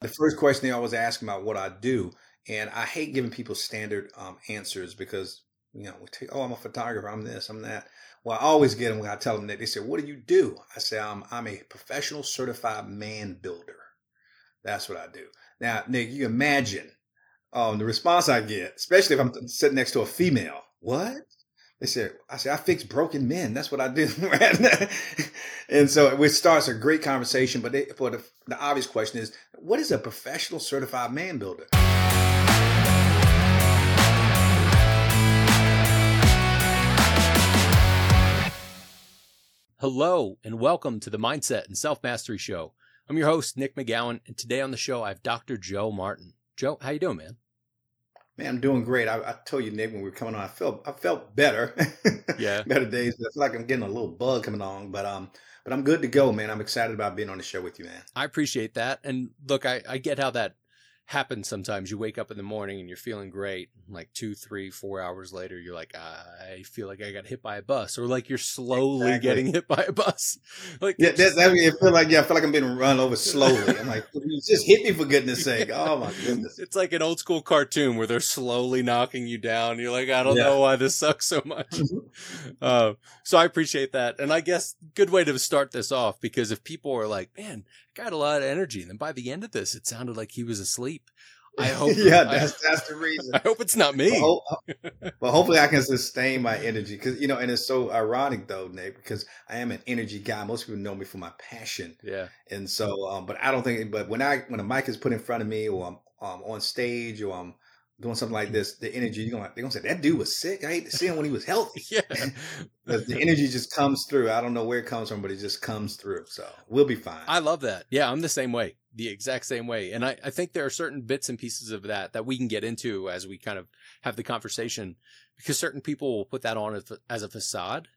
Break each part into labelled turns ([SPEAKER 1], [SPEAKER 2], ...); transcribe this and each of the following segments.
[SPEAKER 1] The first question they always ask about what I do, and I hate giving people standard um, answers because you know, take, oh, I'm a photographer, I'm this, I'm that. Well, I always get them when I tell them that. They say, "What do you do?" I say, "I'm I'm a professional certified man builder." That's what I do. Now, Nick, you imagine um, the response I get, especially if I'm sitting next to a female. What? They said, I said, I fix broken men. That's what I do. and so it starts a great conversation. But they, for the, the obvious question is, what is a professional certified man builder?
[SPEAKER 2] Hello, and welcome to the Mindset and Self Mastery Show. I'm your host, Nick McGowan, and today on the show I have Dr. Joe Martin. Joe, how you doing, man?
[SPEAKER 1] Man, I'm doing great. I, I told you, Nick, when we were coming on, I felt I felt better.
[SPEAKER 2] Yeah,
[SPEAKER 1] better days. I feel like I'm getting a little bug coming on, but um, but I'm good to go, man. I'm excited about being on the show with you, man.
[SPEAKER 2] I appreciate that. And look, I, I get how that happens sometimes. You wake up in the morning and you're feeling great. Like two, three, four hours later, you're like, I feel like I got hit by a bus, or like you're slowly exactly. getting hit by a bus.
[SPEAKER 1] Like yeah, that's, that, I feel like yeah, I feel like I'm being run over slowly. I'm like, just hit me for goodness sake. Oh my goodness.
[SPEAKER 2] It's like an old school cartoon where they're slowly knocking you down. You're like, I don't yeah. know why this sucks so much. uh, so I appreciate that, and I guess good way to start this off because if people are like, man, got a lot of energy. And then by the end of this, it sounded like he was asleep. I hope.
[SPEAKER 1] yeah, that's I, that's the reason.
[SPEAKER 2] I hope it's not me.
[SPEAKER 1] Well, well hopefully I can sustain my energy because you know, and it's so ironic though, Nick, because I am an energy guy. Most people know me for my passion.
[SPEAKER 2] Yeah.
[SPEAKER 1] And so, um, but I don't think. But when I when a mic is put in front of me, or I'm um, on stage, or I'm doing something like this, the energy you're gonna they're gonna say that dude was sick. I hate to see him when he was healthy.
[SPEAKER 2] yeah,
[SPEAKER 1] the energy just comes through. I don't know where it comes from, but it just comes through. So we'll be fine.
[SPEAKER 2] I love that. Yeah, I'm the same way, the exact same way. And I, I think there are certain bits and pieces of that that we can get into as we kind of have the conversation, because certain people will put that on as, as a facade.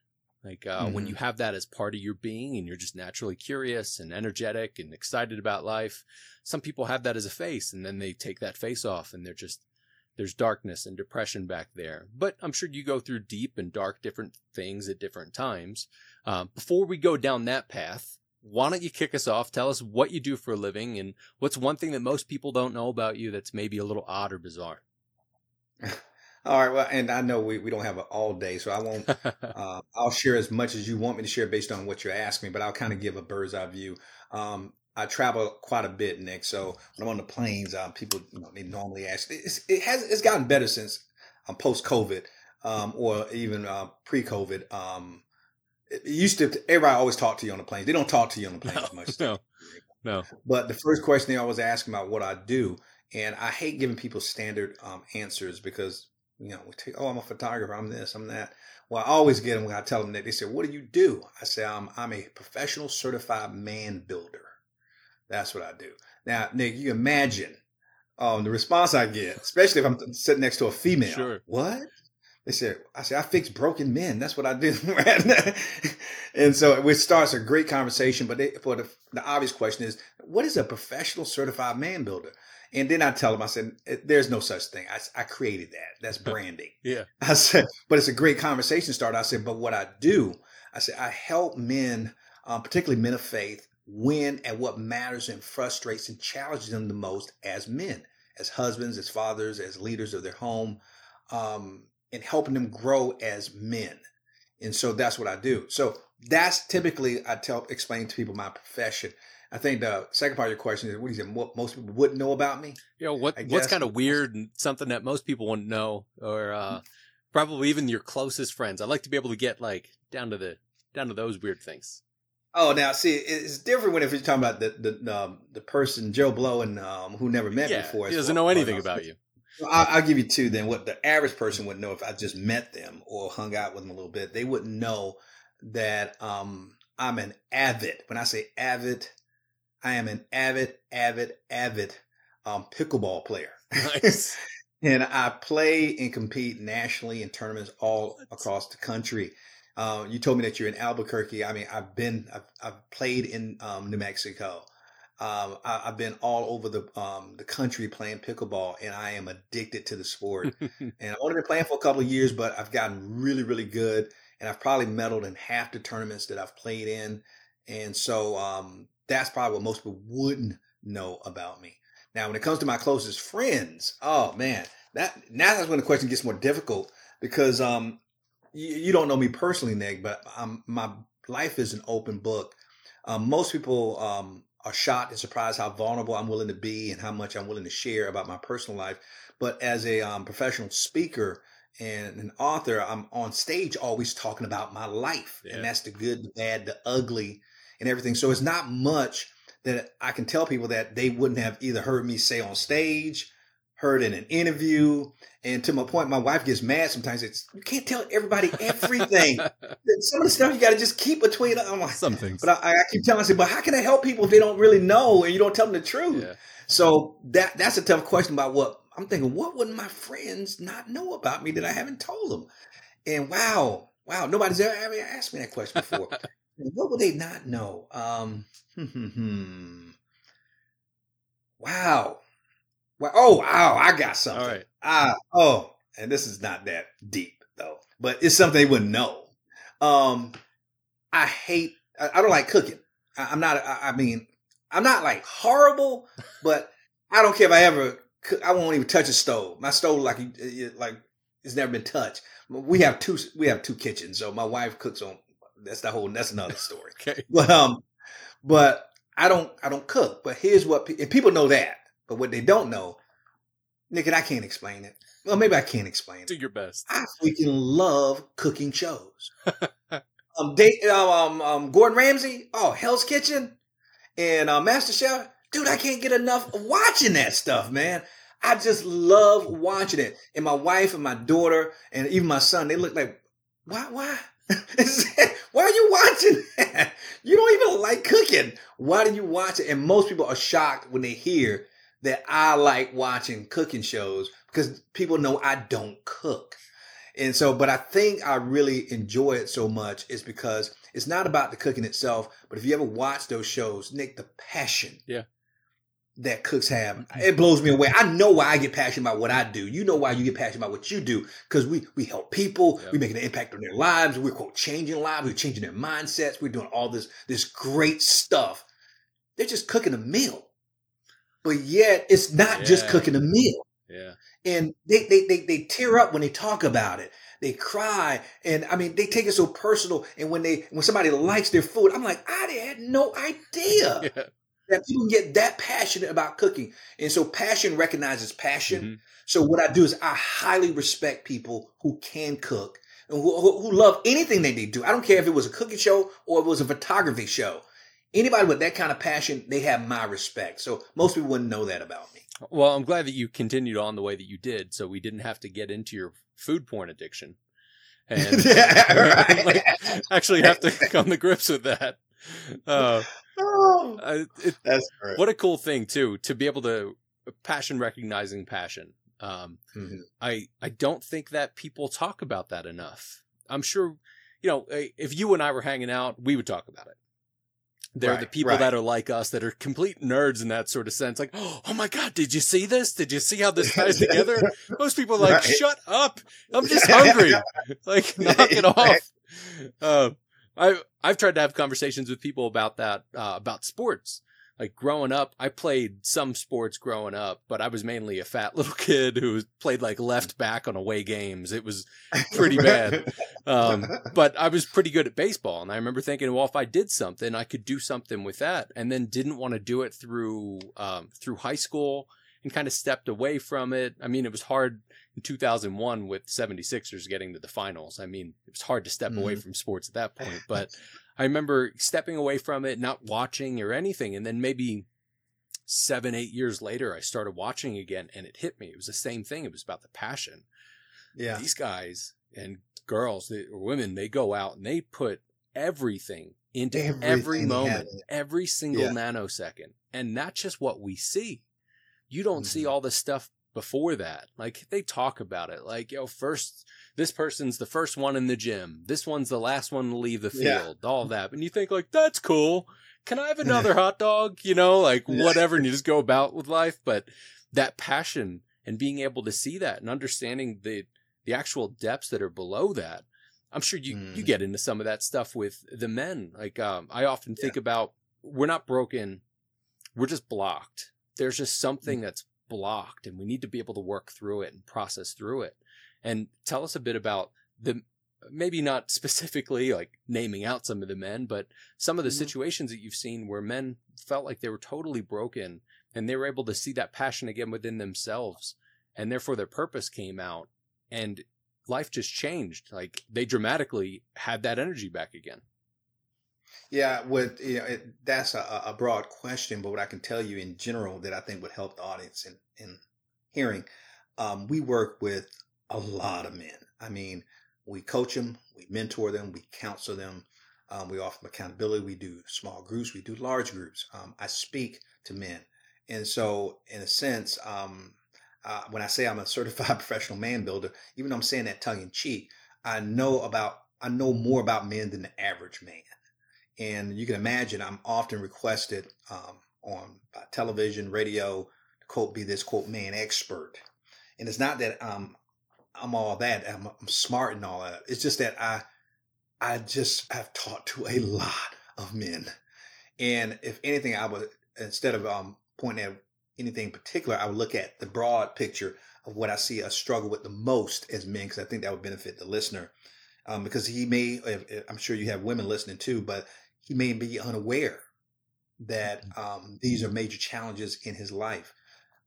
[SPEAKER 2] Like uh, mm-hmm. when you have that as part of your being and you're just naturally curious and energetic and excited about life, some people have that as a face and then they take that face off and they're just there's darkness and depression back there. But I'm sure you go through deep and dark different things at different times. Um, before we go down that path, why don't you kick us off? Tell us what you do for a living and what's one thing that most people don't know about you that's maybe a little odd or bizarre.
[SPEAKER 1] All right. Well, and I know we, we don't have an all day, so I won't. uh, I'll share as much as you want me to share based on what you're asking me, but I'll kind of give a bird's eye view. Um, I travel quite a bit, Nick. So when I'm on the planes, um, people you know, they normally ask. It's, it has it's gotten better since um, post COVID, um, or even uh, pre COVID. Um, it used to everybody always talk to you on the planes. They don't talk to you on the planes
[SPEAKER 2] no,
[SPEAKER 1] much.
[SPEAKER 2] No, no.
[SPEAKER 1] But the first question they always ask about what I do, and I hate giving people standard um, answers because you know we take, oh, I'm a photographer, I'm this, I'm that. Well, I always get them when I tell them that. They say, "What do you do?" I say, "I'm I'm a professional certified man builder." That's what I do. Now, Nick, you imagine um, the response I get, especially if I'm sitting next to a female.
[SPEAKER 2] Sure.
[SPEAKER 1] What? They said, I said, I fix broken men. That's what I do. and so it starts a great conversation. But they, for the, the obvious question is, what is a professional certified man builder? And then I tell them, I said, there's no such thing. I, I created that. That's branding.
[SPEAKER 2] yeah.
[SPEAKER 1] I said, but it's a great conversation starter. I said, but what I do, I said, I help men, um, particularly men of faith, win at what matters and frustrates and challenges them the most as men, as husbands, as fathers, as leaders of their home, um, and helping them grow as men. And so that's what I do. So that's typically I tell explain to people my profession. I think the second part of your question is what do you say? What most people wouldn't know about me?
[SPEAKER 2] You know what? What's kind of weird and something that most people wouldn't know, or uh, probably even your closest friends. I'd like to be able to get like down to the down to those weird things.
[SPEAKER 1] Oh, now see, it's different when if you're talking about the the um, the person Joe Blow and um, who never met
[SPEAKER 2] yeah,
[SPEAKER 1] before.
[SPEAKER 2] He doesn't know anything about you.
[SPEAKER 1] I'll, I'll, give you two. Then what the average person would know if I just met them or hung out with them a little bit, they wouldn't know that um, I'm an avid. When I say avid, I am an avid, avid, avid um, pickleball player.
[SPEAKER 2] Nice.
[SPEAKER 1] and I play and compete nationally in tournaments all across the country. Uh, you told me that you're in Albuquerque. I mean, I've been, I've, I've played in um, New Mexico. Um, I, have been all over the um, the country playing pickleball, and I am addicted to the sport. and I've only been playing for a couple of years, but I've gotten really, really good, and I've probably medaled in half the tournaments that I've played in. And so um, that's probably what most people wouldn't know about me. Now, when it comes to my closest friends, oh man, that now that's when the question gets more difficult because um, you, you don't know me personally, Nick, but um, my life is an open book. Um, most people um, are shocked and surprised how vulnerable I'm willing to be and how much I'm willing to share about my personal life. But as a um, professional speaker and an author, I'm on stage always talking about my life,
[SPEAKER 2] Yeah.
[SPEAKER 1] and that's the good, the bad, the ugly, and everything. So it's not much that I can tell people that they wouldn't have either heard me say on stage, heard in an interview, and to my point, my wife gets mad sometimes. It's you can't tell everybody everything. Some of the stuff you got to just keep between. I'm like,
[SPEAKER 2] Some things.
[SPEAKER 1] but I, I keep telling myself, but how can I help people if they don't really know and you don't tell them the truth?
[SPEAKER 2] yeah.
[SPEAKER 1] So that that's a tough question about what I'm thinking. What would my friends not know about me that I haven't told them? And wow, wow, nobody's ever, ever asked me that question before. what would they not know? Um, hmm, hmm, hmm. wow, wow, oh wow, I got something.
[SPEAKER 2] All right.
[SPEAKER 1] Ah, oh, and this is not that deep though, but it's something they wouldn't know. Um, I hate. I, I don't like cooking. I, I'm not. I, I mean, I'm not like horrible, but I don't care if I ever. Cook, I won't even touch a stove. My stove, like, like it's never been touched. We have two. We have two kitchens, so my wife cooks on. That's the whole. That's another story.
[SPEAKER 2] Okay.
[SPEAKER 1] But um, but I don't I don't cook. But here's what and people know that. But what they don't know, Nick, and I can't explain it. Well, maybe I can't explain it.
[SPEAKER 2] Do your best.
[SPEAKER 1] I freaking love cooking shows. um, they, um, um, Gordon Ramsay, oh, Hell's Kitchen, and uh, Master Chef. Dude, I can't get enough of watching that stuff, man. I just love watching it. And my wife and my daughter and even my son, they look like, why, why? why are you watching that? You don't even like cooking. Why do you watch it? And most people are shocked when they hear that I like watching cooking shows because people know I don't cook. And so, but I think I really enjoy it so much is because it's not about the cooking itself, but if you ever watch those shows, Nick, the passion
[SPEAKER 2] Yeah.
[SPEAKER 1] that cooks have, mm-hmm. it blows me away. I know why I get passionate about what I do. You know why you get passionate about what you do because we we help people,
[SPEAKER 2] Yeah.
[SPEAKER 1] we making an impact on their lives, we're quote changing lives, we're changing their mindsets, we're doing all this this great stuff. They're just cooking a meal, but yet it's not just cooking a meal
[SPEAKER 2] Yeah.
[SPEAKER 1] and they, they they they tear up when they talk about it. They cry, and I mean, they take it so personal. And when they when somebody likes their food, I'm like, I had no idea
[SPEAKER 2] Yeah.
[SPEAKER 1] that people get that passionate about cooking. And so, passion recognizes passion.
[SPEAKER 2] Mhm.
[SPEAKER 1] So, what I do is I highly respect people who can cook and who, who, who love anything that they do. I don't care if it was a cooking show or it was a photography show. Anybody with that kind of passion, they have my respect. So, most people wouldn't know that about me.
[SPEAKER 2] Well, I'm glad that you continued on the way that you did, so we didn't have to get into your food porn addiction, and
[SPEAKER 1] Yeah, right.
[SPEAKER 2] like, actually have to come to grips with that. Uh,
[SPEAKER 1] Oh,
[SPEAKER 2] it,
[SPEAKER 1] that's great.
[SPEAKER 2] what a cool thing too to be able to passion recognizing passion. Um,
[SPEAKER 1] Mhm.
[SPEAKER 2] I I don't think that people talk about that enough. I'm sure, you know, eh, if you and I were hanging out, we would talk about it. They're the people
[SPEAKER 1] right.
[SPEAKER 2] that are like us that are complete nerds in that sort of sense. Like, oh my god, did you see this? Did you see how this ties together? Most people are like,
[SPEAKER 1] Right.
[SPEAKER 2] shut up! I'm just hungry. like, knock it off. Uh, I I've tried to have conversations with people about that uh, about sports. Like growing up, I played some sports growing up, but I was mainly a fat little kid who played like left back on away games. It was pretty bad. Um, but I was pretty good at baseball, and I remember thinking, well, if I did something, I could do something with that, and then didn't want to do it through um, through high school, and kind of stepped away from it. I mean, it was hard in 2001 with 76ers getting to the finals. I mean, it was hard to step away from sports at that point, but I remember stepping away from it, not watching or anything, and then maybe seven, eight years later, I started watching again, and it hit me. It was the same thing. It was about the passion
[SPEAKER 1] yeah.
[SPEAKER 2] these guys and girls they, or women they go out and they put everything into
[SPEAKER 1] Everything
[SPEAKER 2] every moment
[SPEAKER 1] in
[SPEAKER 2] every single
[SPEAKER 1] Yeah.
[SPEAKER 2] nanosecond. And that's just what we see. You don't see
[SPEAKER 1] Mhm.
[SPEAKER 2] all the stuff before that. Like they talk about it. Like yo first this person's the first one in the gym. This one's the last one to leave the
[SPEAKER 1] Yeah.
[SPEAKER 2] field. All that. And you think like that's cool. Can i have another hot dog? You know like whatever and you just go about with life. But that passion and being able to see that and understanding the the actual depths that are below that i'm sure you you
[SPEAKER 1] Mhm.
[SPEAKER 2] get into some of that stuff with the men like um i often think about we're not broken we're just blocked there's just something that's blocked and we need to be able to work through it and process through it. And tell us a bit about the maybe not specifically like naming out some of the men, but some of the mm-hmm. situations that you've seen where men felt like they were totally broken and they were able to see that passion again within themselves and therefore their purpose came out and life just changed. Like they dramatically had that energy back again.
[SPEAKER 1] Yeah, with you know, it, that's a, a, broad question, but what I can tell you in general that I think would help the audience in, in hearing, um, we work with a lot of men. I mean, we coach them, we mentor them, we counsel them, um, we offer them accountability. We do small groups, we do large groups. Um, I speak to men, and so in a sense, um, uh, when I say I'm a certified professional man builder, even though I'm saying that tongue in cheek, I know about I know more about men than the average man. And you can imagine I'm often requested um, on television, radio, to quote, be this quote man expert. And it's not that um, I'm all that, I'm, I'm smart and all that. It's just that I, I just have taught to a lot of men. And if anything, I would, instead of um, pointing at anything particular, I would look at the broad picture of what I see us struggle with the most as men, because I think that would benefit the listener. Um, because he may, I'm sure you have women listening too, but he may be unaware that mm-hmm. um, these are major challenges in his life.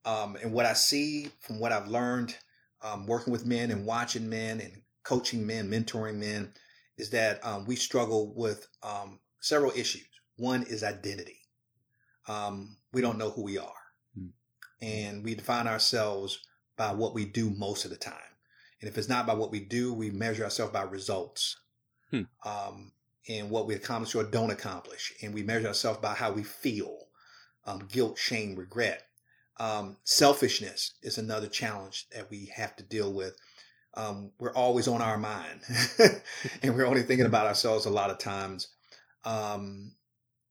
[SPEAKER 1] Um, and what I see from what I've learned um, working with men and watching men and coaching men, mentoring men, is that um, we struggle with um, several issues. One is identity. Um, we don't know who we are. And we define ourselves by what we do most of the time. And if it's not by what we do, we measure ourselves by results. Hmm. Um, and what we accomplish or don't accomplish. And we measure ourselves by how we feel um, guilt, shame, regret. Um, selfishness is another challenge that we have to deal with. Um, we're always on our mind and we're only thinking about ourselves a lot of times. Um,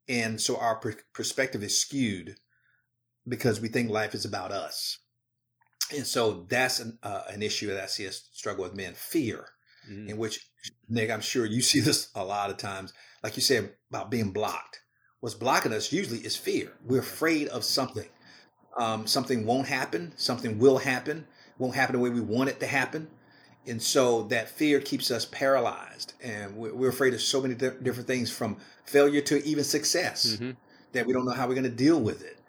[SPEAKER 1] and so our per- perspective is skewed because we think life is about us. And so that's an, uh, an issue that I see us struggle with men fear, mm. in which Nick, I'm sure you see this a lot of times. Like you said about being blocked. What's blocking us usually is fear. We're afraid of something. Um, something won't happen. Something will happen. Won't happen the way we want it to happen. And so that fear keeps us paralyzed. And we're afraid of so many different things from failure to even success mm-hmm. that we don't know how we're going to deal with it.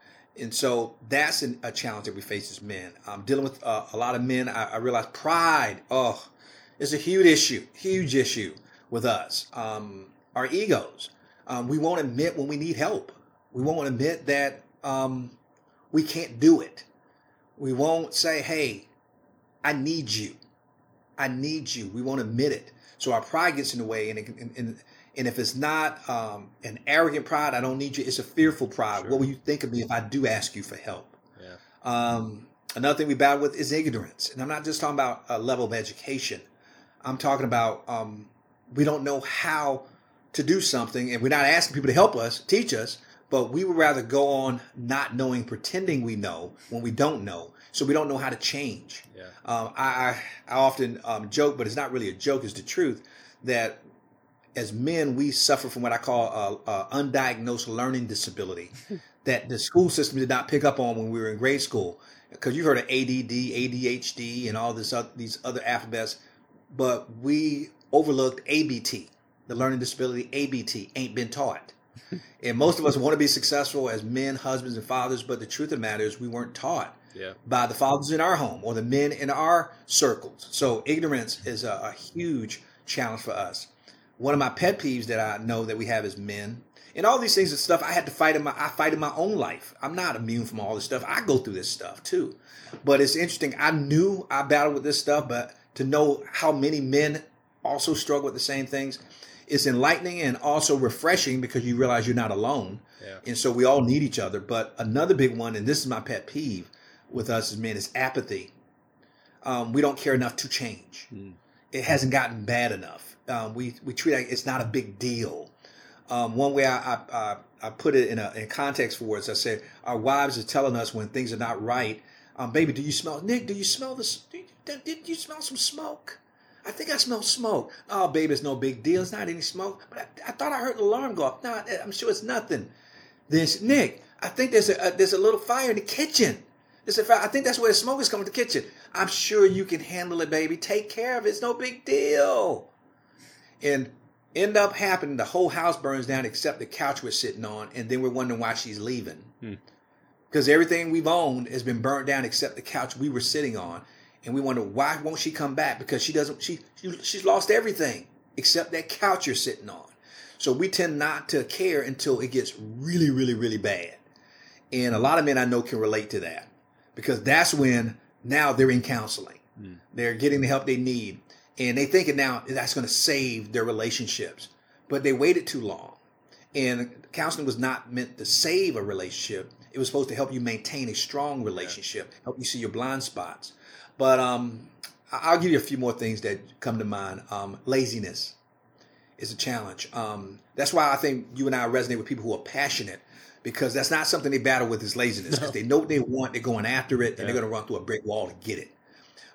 [SPEAKER 1] And so that's an, a challenge that we face as men. I'm dealing with uh, a lot of men, I, I realize pride. Oh, is a huge issue, huge issue with us. Um, our egos. Um, we won't admit when we need help. We won't admit that um, we can't do it. We won't say, hey, I need you. I need you. We won't admit it. So our pride gets in the way. And, and, and, and if it's not um, an arrogant pride, I don't need you. It's a fearful pride. Sure. What will you think of me if I do ask you for help? Yeah. Um, another thing we battle with is ignorance. And I'm not just talking about a level of education. I'm talking about um, we don't know how to do something, and we're not asking people to help us, teach us, but we would rather go on not knowing, pretending we know when we don't know. So we don't know how to change. Yeah. Um, I, I often um, joke, but it's not really a joke. It's the truth that as men we suffer from what I call a, a undiagnosed learning disability that the school system did not pick up on when we were in grade school. Because you've heard of ADD, ADHD, and all this uh, these other alphabets but we overlooked ABT, the learning disability ABT ain't been taught. and most of us want to be successful as men, husbands, and fathers, but the truth of the matter is we weren't taught yeah. by the fathers in our home or the men in our circles. So ignorance is a, a huge challenge for us. One of my pet peeves that I know that we have as men, and all these things and stuff I had to fight in my I fight in my own life. I'm not immune from all this stuff. I go through this stuff too. But it's interesting. I knew I battled with this stuff, but to know how many men also struggle with the same things. It's enlightening and also refreshing because you realize you're not alone. Yeah. And so we all need each other. But another big one, and this is my pet peeve with us as men, is apathy. Um, we don't care enough to change. Mm. It hasn't gotten bad enough. Um, we, we treat it like it's not a big deal. Um, one way I, I, I, put it in a in context for us, I said, our wives are telling us when things are not right. Um, baby, do you smell, Nick, do you smell this? Did you smell some smoke? I think I smell smoke. Oh, baby, it's no big deal. It's not any smoke. But I, I thought I heard the alarm go off. No, I'm sure it's nothing. Then, Nick, I think there's a, a there's a little fire in the kitchen. There's a fire. I think that's where the smoke is coming to the kitchen. I'm sure you can handle it, baby. Take care of it. It's no big deal. And end up happening, the whole house burns down except the couch we're sitting on, and then we're wondering why she's leaving.
[SPEAKER 2] Hmm.
[SPEAKER 1] Because everything we've owned has been burnt down except the couch we were sitting on. And we wonder why won't she come back? Because she doesn't she, she she's lost everything except that couch you're sitting on. So we tend not to care until it gets really, really, really bad. And a lot of men I know can relate to that because that's when now they're in counseling.
[SPEAKER 2] Mm.
[SPEAKER 1] They're getting the help they need. And they thinking now that's going to save their relationships. But they waited too long. And counseling was not meant to save a relationship. It was supposed to help you maintain a strong relationship, help you see your blind spots. But um, I'll give you a few more things that come to mind. Um, laziness is a challenge. Um, that's why I think you and I resonate with people who are passionate because that's not something they battle with is laziness because they know what they want, they're going after it, and they're going to run through a brick wall to get it.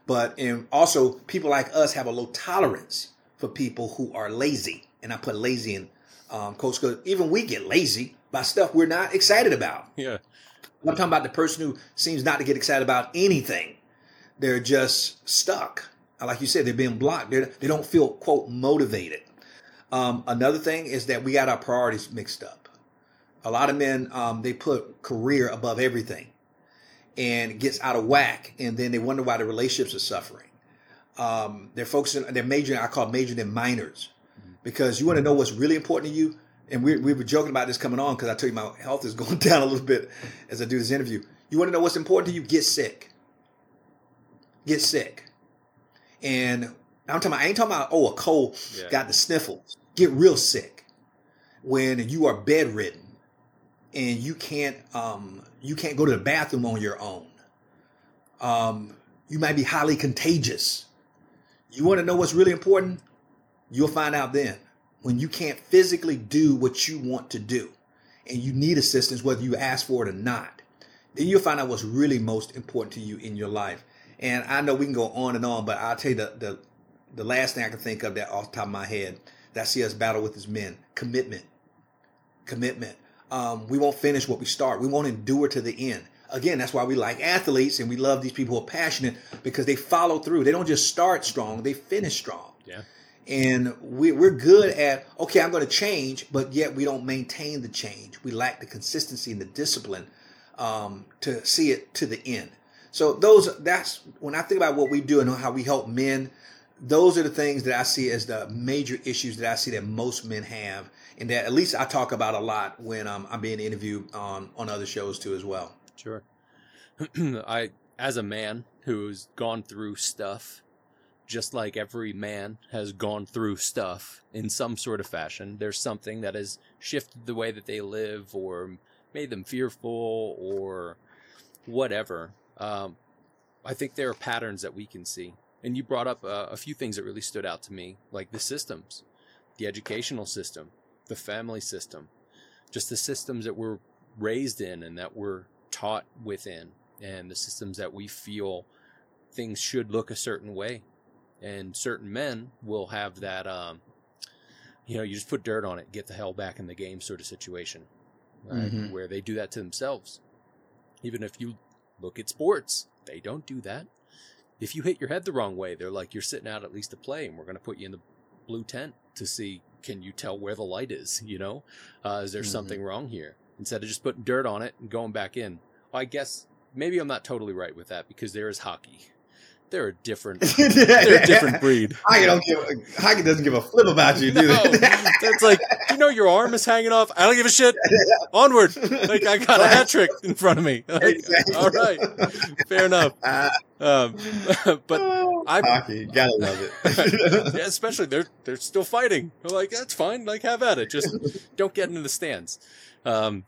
[SPEAKER 1] But and also people like us have a low tolerance for people who are lazy, and I put lazy in um, quotes because even we get lazy by stuff we're not excited about.
[SPEAKER 2] Yeah.
[SPEAKER 1] I'm talking about the person who seems not to get excited about anything. They're just stuck. Like you said, they're being blocked. They're, they don't feel, quote, motivated. Um, another thing is that we got our priorities mixed up. A lot of men, um, they put career above everything and gets out of whack. And then they wonder why the relationships are suffering. Um, they're focusing, they're majoring, I call majoring in minors because you want to know what's really important to you. And we, we were joking about this coming on because I tell you my health is going down a little bit as I do this interview. You want to know what's important to you? Get sick. Get sick. And I'm talking about, I ain't talking about, oh, a cold,
[SPEAKER 2] Yeah.
[SPEAKER 1] got the sniffles. Get real sick when you are bedridden and you can't um, you can't go to the bathroom on your own. Um, you might be highly contagious. You want to know what's really important? You'll find out then when you can't physically do what you want to do and you need assistance, whether you ask for it or not. Then you'll find out what's really most important to you in your life. And I know we can go on and on, but I'll tell you the, the, the last thing I can think of that off the top of my head that see us battle with as men commitment. Commitment. Um, we won't finish what we start, we won't endure to the end. Again, that's why we like athletes and we love these people who are passionate because they follow through. They don't just start strong, they finish strong.
[SPEAKER 2] Yeah.
[SPEAKER 1] And we, we're good at, okay, I'm going to change, but yet we don't maintain the change. We lack the consistency and the discipline um, to see it to the end. So those, that's when I think about what we do and how we help men. Those are the things that I see as the major issues that I see that most men have, and that at least I talk about a lot when um, I'm being interviewed on on other shows too as well.
[SPEAKER 2] Sure. I, as a man who's gone through stuff, just like every man has gone through stuff in some sort of fashion, there's something that has shifted the way that they live or made them fearful or whatever. Um, I think there are patterns that we can see. And you brought up uh, a few things that really stood out to me, like the systems, the educational system, the family system, just the systems that we're raised in and that we're taught within, and the systems that we feel things should look a certain way. And certain men will have that, um, you know, you just put dirt on it, get the hell back in the game sort of situation, right?
[SPEAKER 1] Mhm.
[SPEAKER 2] where they do that to themselves. Even if you look at sports, they don't do that. If you hit your head the wrong way, they're like, you're sitting out at least to play, and we're going to put you in the blue tent to see can you tell where the light is? You know, uh, is there
[SPEAKER 1] Mhm.
[SPEAKER 2] something wrong here? Instead of just putting dirt on it and going back in. I guess maybe I'm not totally right with that because there is hockey. They're a different, they're a different breed.
[SPEAKER 1] Hockey don't give hockey doesn't give a flip about you, do
[SPEAKER 2] No, it's like you know your arm is hanging off. I don't give a shit. Onward. Like I got a hat trick in front of me. Like,
[SPEAKER 1] Exactly.
[SPEAKER 2] all right, fair enough.
[SPEAKER 1] Uh,
[SPEAKER 2] Um, but I-
[SPEAKER 1] hockey, gotta love it.
[SPEAKER 2] yeah, especially they're they're still fighting. They're like that's fine. Like have at it. Just don't get into the stands. Um,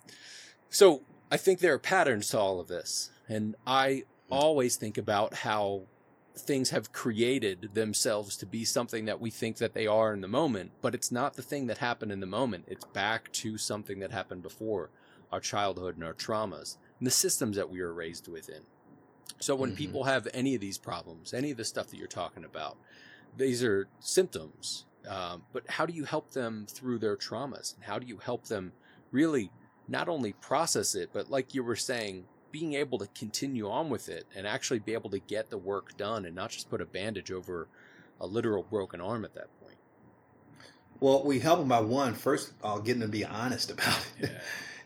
[SPEAKER 2] so I think there are patterns to all of this, and I always think about how things have created themselves to be something that we think that they are in the moment, but it's not the thing that happened in the moment. It's back to something that happened before our childhood and our traumas and the systems that we were raised within. So when
[SPEAKER 1] Mhm.
[SPEAKER 2] people have any of these problems, any of the stuff that you're talking about, these are symptoms. Um, but how do you help them through their traumas? And how do you help them really not only process it, but like you were saying, being able to continue on with it and actually be able to get the work done and not just put a bandage over a literal broken arm at that point.
[SPEAKER 1] Well, we help them by one first, uh, getting them to be honest about it
[SPEAKER 2] Yeah.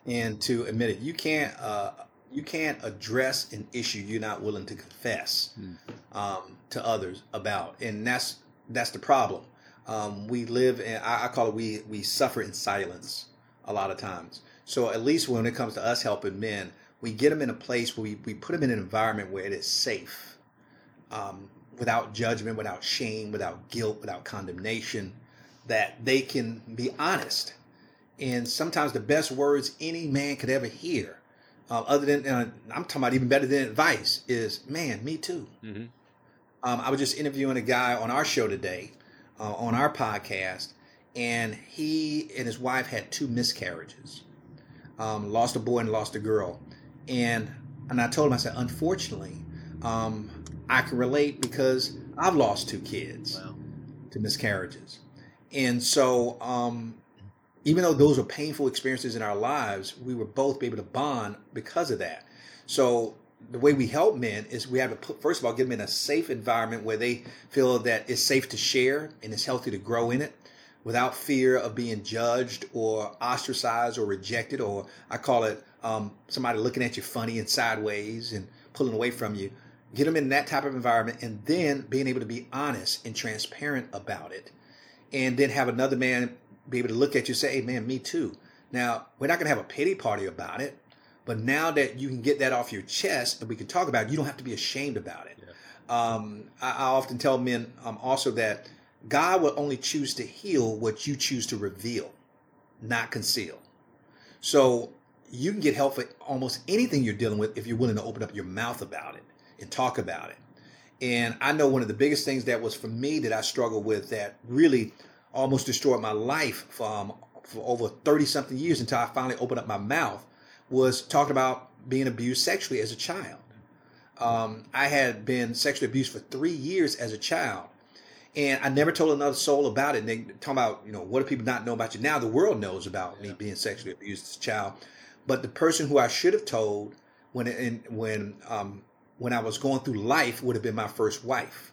[SPEAKER 1] and to admit it. You can't uh, you can't address an issue you're not willing to confess
[SPEAKER 2] Hmm.
[SPEAKER 1] um, to others about, and that's that's the problem. Um, we live in I, I call it we we suffer in silence a lot of times. So at least when it comes to us helping men, we get them in a place where we, we put them in an environment where it is safe, um, without judgment, without shame, without guilt, without condemnation, that they can be honest. And sometimes the best words any man could ever hear, uh, other than uh, I'm talking about even better than advice, is "Man, me too."
[SPEAKER 2] hmm
[SPEAKER 1] Um, I was just interviewing a guy on our show today, uh, on our podcast, and he and his wife had two miscarriages, um, lost a boy and lost a girl, and and I told him I said, unfortunately, um, I can relate because I've lost two kids
[SPEAKER 2] Wow.
[SPEAKER 1] to miscarriages, and so um, even though those were painful experiences in our lives, we were both able to bond because of that. So the way we help men is we have to put, first of all get them in a safe environment where they feel that it's safe to share and it's healthy to grow in it without fear of being judged or ostracized or rejected or I call it um, somebody looking at you funny and sideways and pulling away from you. Get them in that type of environment and then being able to be honest and transparent about it. And then have another man be able to look at you and say, hey, man, me too. Now, we're not going to have a pity party about it. But now that you can get that off your chest and we can talk about it, you don't have to be ashamed about it. Um, I, I often tell men um, also that God will only choose to heal what you choose to reveal, not conceal. So you can get help for almost anything you're dealing with if you're willing to open up your mouth about it and talk about it. And I know one of the biggest things that was for me that I struggled with that really almost destroyed my life for over 30 something years until I finally opened up my mouth was talking about being abused sexually as a child. Um, I had been sexually abused for three years as a child. And I never told another soul about it. And they talking about, you know, what do people not know about you? Now the world knows about me being sexually abused as a child. But the person who I should have told when in, when um, when I was going through life would have been my first wife,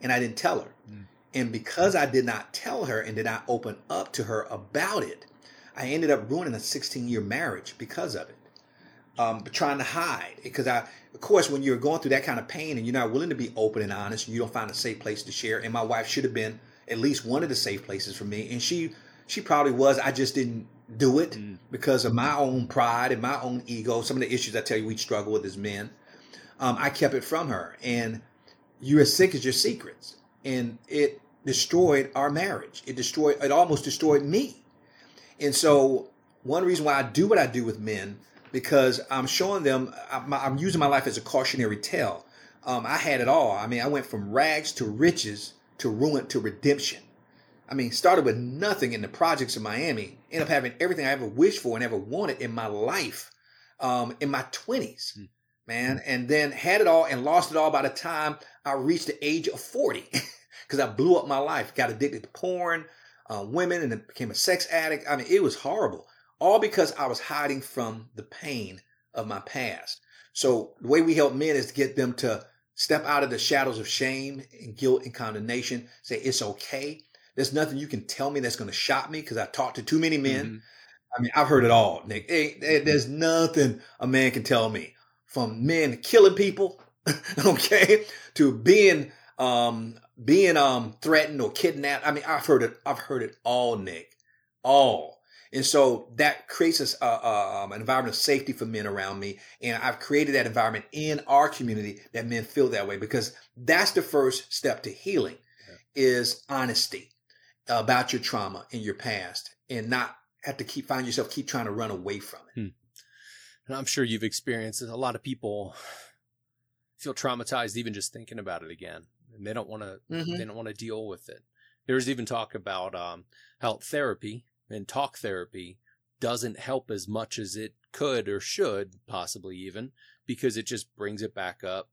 [SPEAKER 1] and I didn't tell her.
[SPEAKER 2] Mm.
[SPEAKER 1] And because I did not tell her and did not open up to her about it, I ended up ruining a 16 year marriage because of it. Um, but trying to hide because I, of course, when you're going through that kind of pain and you're not willing to be open and honest, and you don't find a safe place to share. And my wife should have been at least one of the safe places for me, and she she probably was. I just didn't do it
[SPEAKER 2] Mm.
[SPEAKER 1] because of my own pride and my own ego. Some of the issues I tell you we struggle with as men. Um, I kept it from her, and you're as sick as your secrets, and it destroyed our marriage. It destroyed. It almost destroyed me. And so, one reason why I do what I do with men because I'm showing them. I'm, using my life as a cautionary tale. Um, I had it all. I mean, I went from rags to riches to ruin to redemption. I mean, started with nothing in the projects of Miami, ended up having everything I ever wished for and ever wanted in my life, um, in my twenties,
[SPEAKER 2] Hmm.
[SPEAKER 1] man, and then had it all and lost it all by the time I reached the age of forty, because I blew up my life, got addicted to porn, uh, women, and then became a sex addict. I mean, it was horrible, all because I was hiding from the pain of my past. So the way we help men is to get them to step out of the shadows of shame and guilt and condemnation. Say it's okay. There's nothing you can tell me that's going to shock me because I talked to too many men.
[SPEAKER 2] Mhm.
[SPEAKER 1] I mean, I've heard it all, Nick. Hey, there's nothing a man can tell me from men killing people, okay, to being um being um threatened or kidnapped. I mean, I've heard it. I've heard it all, Nick, all. And so that creates uh, uh, um, an environment of safety for men around me, and I've created that environment in our community that men feel that way because that's the first step to healing, is honesty about your trauma in your past, and not have to keep find yourself keep trying to run away from it.
[SPEAKER 2] And I'm sure you've experienced. A lot of people feel traumatized even just thinking about it again, and they don't want to.
[SPEAKER 1] Mhm.
[SPEAKER 2] They don't want to deal with it. There's even talk about um, how therapy and talk therapy doesn't help as much as it could or should, possibly even, because it just brings it back up,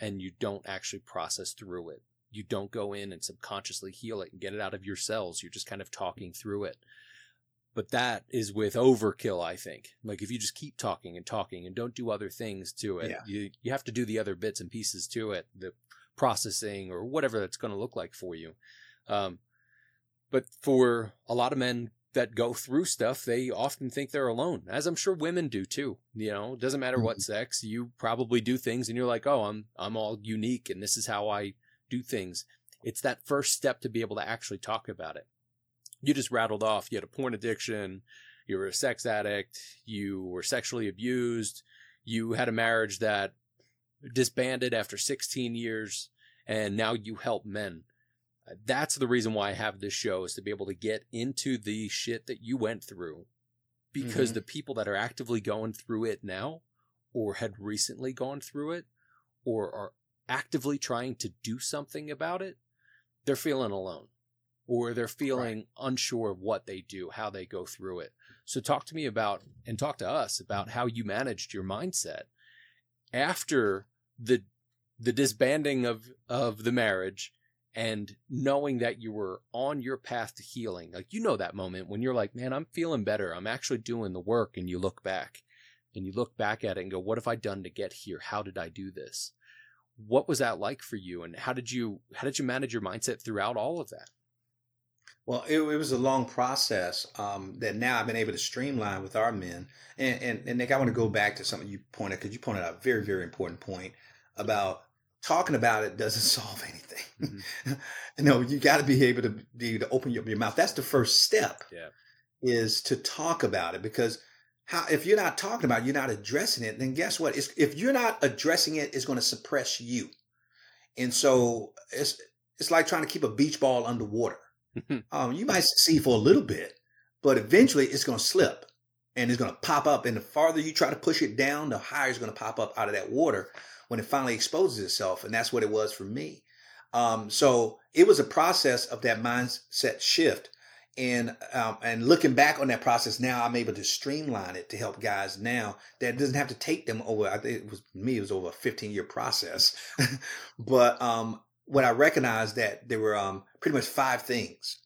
[SPEAKER 2] and you don't actually process through it. You don't go in and subconsciously heal it and get it out of your cells. You're just kind of talking through it. But that is with overkill, I think. Like if you just keep talking and talking and don't do other things to it,
[SPEAKER 1] Yeah.
[SPEAKER 2] you you have to do the other bits and pieces to it, the processing or whatever that's going to look like for you. Um, but for a lot of men that go through stuff, they often think they're alone, as I'm sure women do too. You know, it doesn't matter what mm-hmm. sex, you probably do things and you're like, oh, I'm I'm all unique and this is how I do things. It's that first step to be able to actually talk about it. You just rattled off. You had a porn addiction. You were a sex addict. You were sexually abused. You had a marriage that disbanded after 16 years, and now you help men. That's the reason why I have this show is to be able to get into the shit that you went through because
[SPEAKER 1] Mhm.
[SPEAKER 2] the people that are actively going through it now or had recently gone through it or are actively trying to do something about it, they're feeling alone or they're feeling unsure of what they do, how they go through it. So talk to me about and talk to us about how you managed your mindset after the the disbanding of of the marriage and knowing that you were on your path to healing. Like you know that moment when you're like, "Man, I'm feeling better. I'm actually doing the work." And you look back and you look back at it and go, "What have I done to get here? How did I do this?" What was that like for you and how did you how did you manage your mindset throughout all of that?
[SPEAKER 1] Well, it, it was a long process um, that now I've been able to streamline with our men. And, and, and Nick, I want to go back to something you pointed because you pointed out a very, very important point about talking about it doesn't solve anything. you know, you got to be able to be to open your, your mouth. That's the first step.
[SPEAKER 2] Yeah.
[SPEAKER 1] Is to talk about it because how if you're not talking about it, you're not addressing it, then guess what? It's, if you're not addressing it, it's going to suppress you. And so it's it's like trying to keep a beach ball underwater. um, you might succeed for a little bit, but eventually it's going to slip and it's going to pop up. And the farther you try to push it down, the higher it's going to pop up out of that water when it finally exposes itself. And that's what it was for me. Um, so it was a process of that mindset shift. And um, and looking back on that process now, I'm able to streamline it to help guys now that doesn't have to take them over. I think it was me; it was over a 15 year process. but um, what I recognized that there were um, pretty much five things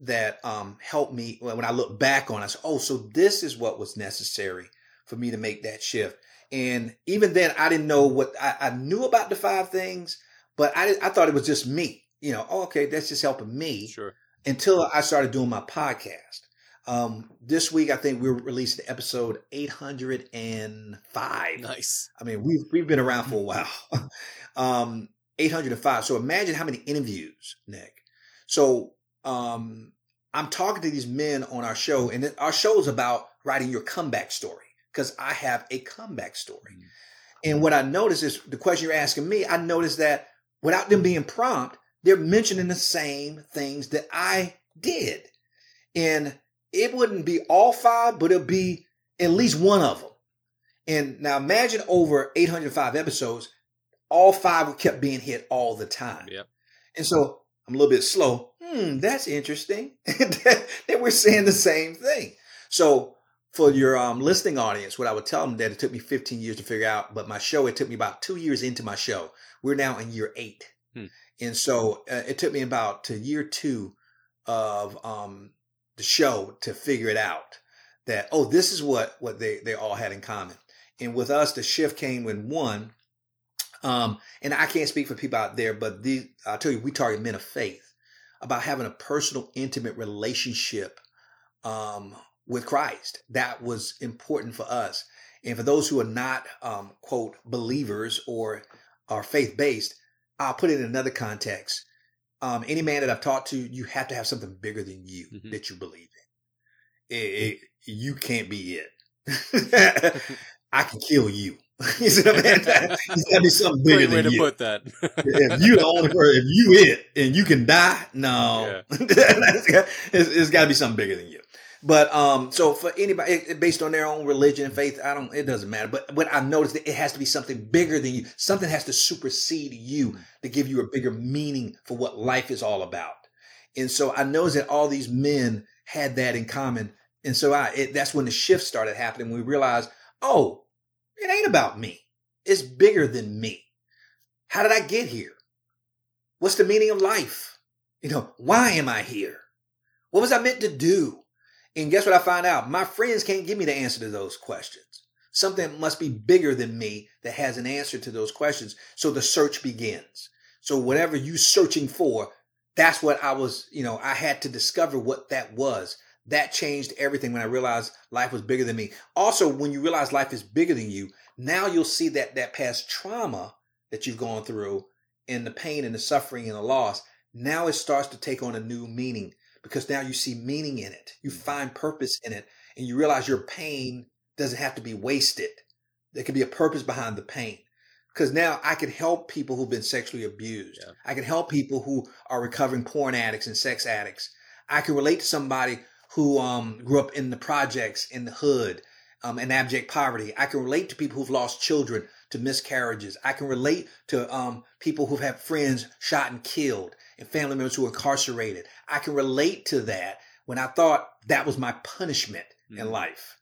[SPEAKER 1] that um, helped me when I look back on. I said, "Oh, so this is what was necessary for me to make that shift." And even then, I didn't know what I, I knew about the five things, but I I thought it was just me. You know, oh, okay, that's just helping me
[SPEAKER 2] Sure.
[SPEAKER 1] until I started doing my podcast. Um, this week, I think we're releasing episode 805.
[SPEAKER 2] Nice.
[SPEAKER 1] I mean, we've we've been around for a while. um, 805. So imagine how many interviews, Nick. So um, I'm talking to these men on our show, and our show is about writing your comeback story because I have a comeback story. And what I noticed is the question you're asking me, I noticed that without them being prompt, they're mentioning the same things that I did. And it wouldn't be all five, but it'll be at least one of them. And now imagine over 805 episodes, all five kept being hit all the time.
[SPEAKER 2] Yep.
[SPEAKER 1] And so I'm a little bit slow. Hmm, that's interesting. that we're saying the same thing. So for your um, listening audience, what I would tell them that it took me 15 years to figure out, but my show, it took me about two years into my show. We're now in year eight.
[SPEAKER 2] Hmm.
[SPEAKER 1] And so uh, it took me about to year two of um, the show to figure it out that, oh, this is what, what they, they all had in common. And with us, the shift came when one, um, and I can't speak for people out there, but the, I'll tell you, we target men of faith about having a personal, intimate relationship um, with Christ. That was important for us. And for those who are not, um, quote, believers or are faith based, I'll put it in another context. Um, any man that I've talked to, you have to have something bigger than you
[SPEAKER 2] Mhm.
[SPEAKER 1] that you believe in. It, it, you can't be it. I can kill you. you see what I mean? It's got to be something bigger
[SPEAKER 2] Great way
[SPEAKER 1] than
[SPEAKER 2] to
[SPEAKER 1] you
[SPEAKER 2] put that.
[SPEAKER 1] if you the only person, if you it and you can die, no, it's it's- it's got to be something bigger than you. But um, so for anybody based on their own religion and faith, I don't. It doesn't matter. But what I've noticed that it has to be something bigger than you. Something has to supersede you to give you a bigger meaning for what life is all about. And so I noticed that all these men had that in common. And so I, it, that's when the shift started happening. We realized, oh, it ain't about me. It's bigger than me. How did I get here? What's the meaning of life? You know, why am I here? What was I meant to do? And guess what I find out? My friends can't give me the answer to those questions. Something must be bigger than me that has an answer to those questions. So the search begins. So whatever you searching for, that's what I was, you know, I had to discover what that was. That changed everything when I realized life was bigger than me. Also, when you realize life is bigger than you, now you'll see that that past trauma that you've gone through and the pain and the suffering and the loss, now it starts to take on a new meaning because now you see meaning in it. You mm-hmm. find purpose in it and you realize your pain doesn't have to be wasted. There can be a purpose behind the pain. Because now I can help people who've been sexually abused. Yeah. I can help people who are recovering porn addicts and sex addicts. I can relate to somebody who um, grew up in the projects, in the hood, um, in abject poverty. I can relate to people who've lost children to miscarriages. I can relate to um, people who've had friends shot and killed and family members who are incarcerated. I can relate to that when I thought that was my punishment mm-hmm. in life,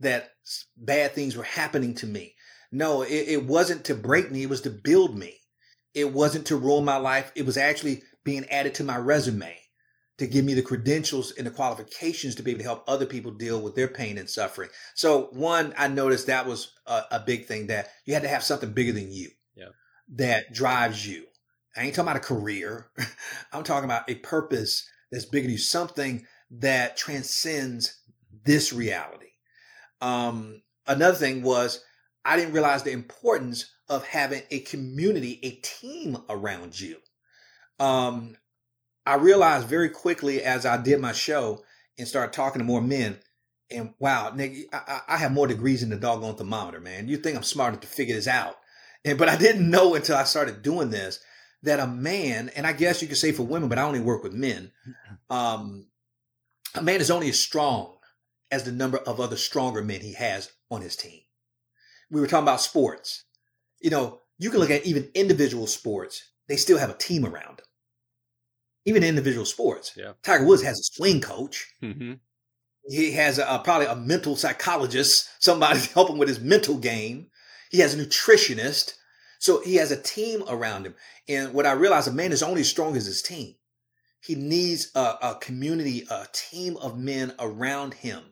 [SPEAKER 1] that bad things were happening to me. No, it, it wasn't to break me, it was to build me. It wasn't to ruin my life. It was actually being added to my resume to give me the credentials and the qualifications to be able to help other people deal with their pain and suffering. So one, I noticed that was a, a big thing that you had to have something bigger than you
[SPEAKER 2] yeah.
[SPEAKER 1] that drives you. I ain't talking about a career. I'm talking about a purpose that's bigger than you, something that transcends this reality. Um, another thing was I didn't realize the importance of having a community, a team around you. Um, I realized very quickly as I did my show and started talking to more men, and wow, Nick, I, I have more degrees than the doggone thermometer, man. You think I'm smart enough to figure this out. And but I didn't know until I started doing this that a man, and I guess you could say for women, but I only work with men, um, a man is only as strong as the number of other stronger men he has on his team. We were talking about sports. You know, you can look at even individual sports, they still have a team around them. Even individual sports.
[SPEAKER 2] Yeah.
[SPEAKER 1] Tiger Woods has a swing coach.
[SPEAKER 2] Mm-hmm.
[SPEAKER 1] He has a, a, probably a mental psychologist, somebody to help him with his mental game. He has a nutritionist. So he has a team around him. And what I realized, a man is only as strong as his team. He needs a, a community, a team of men around him.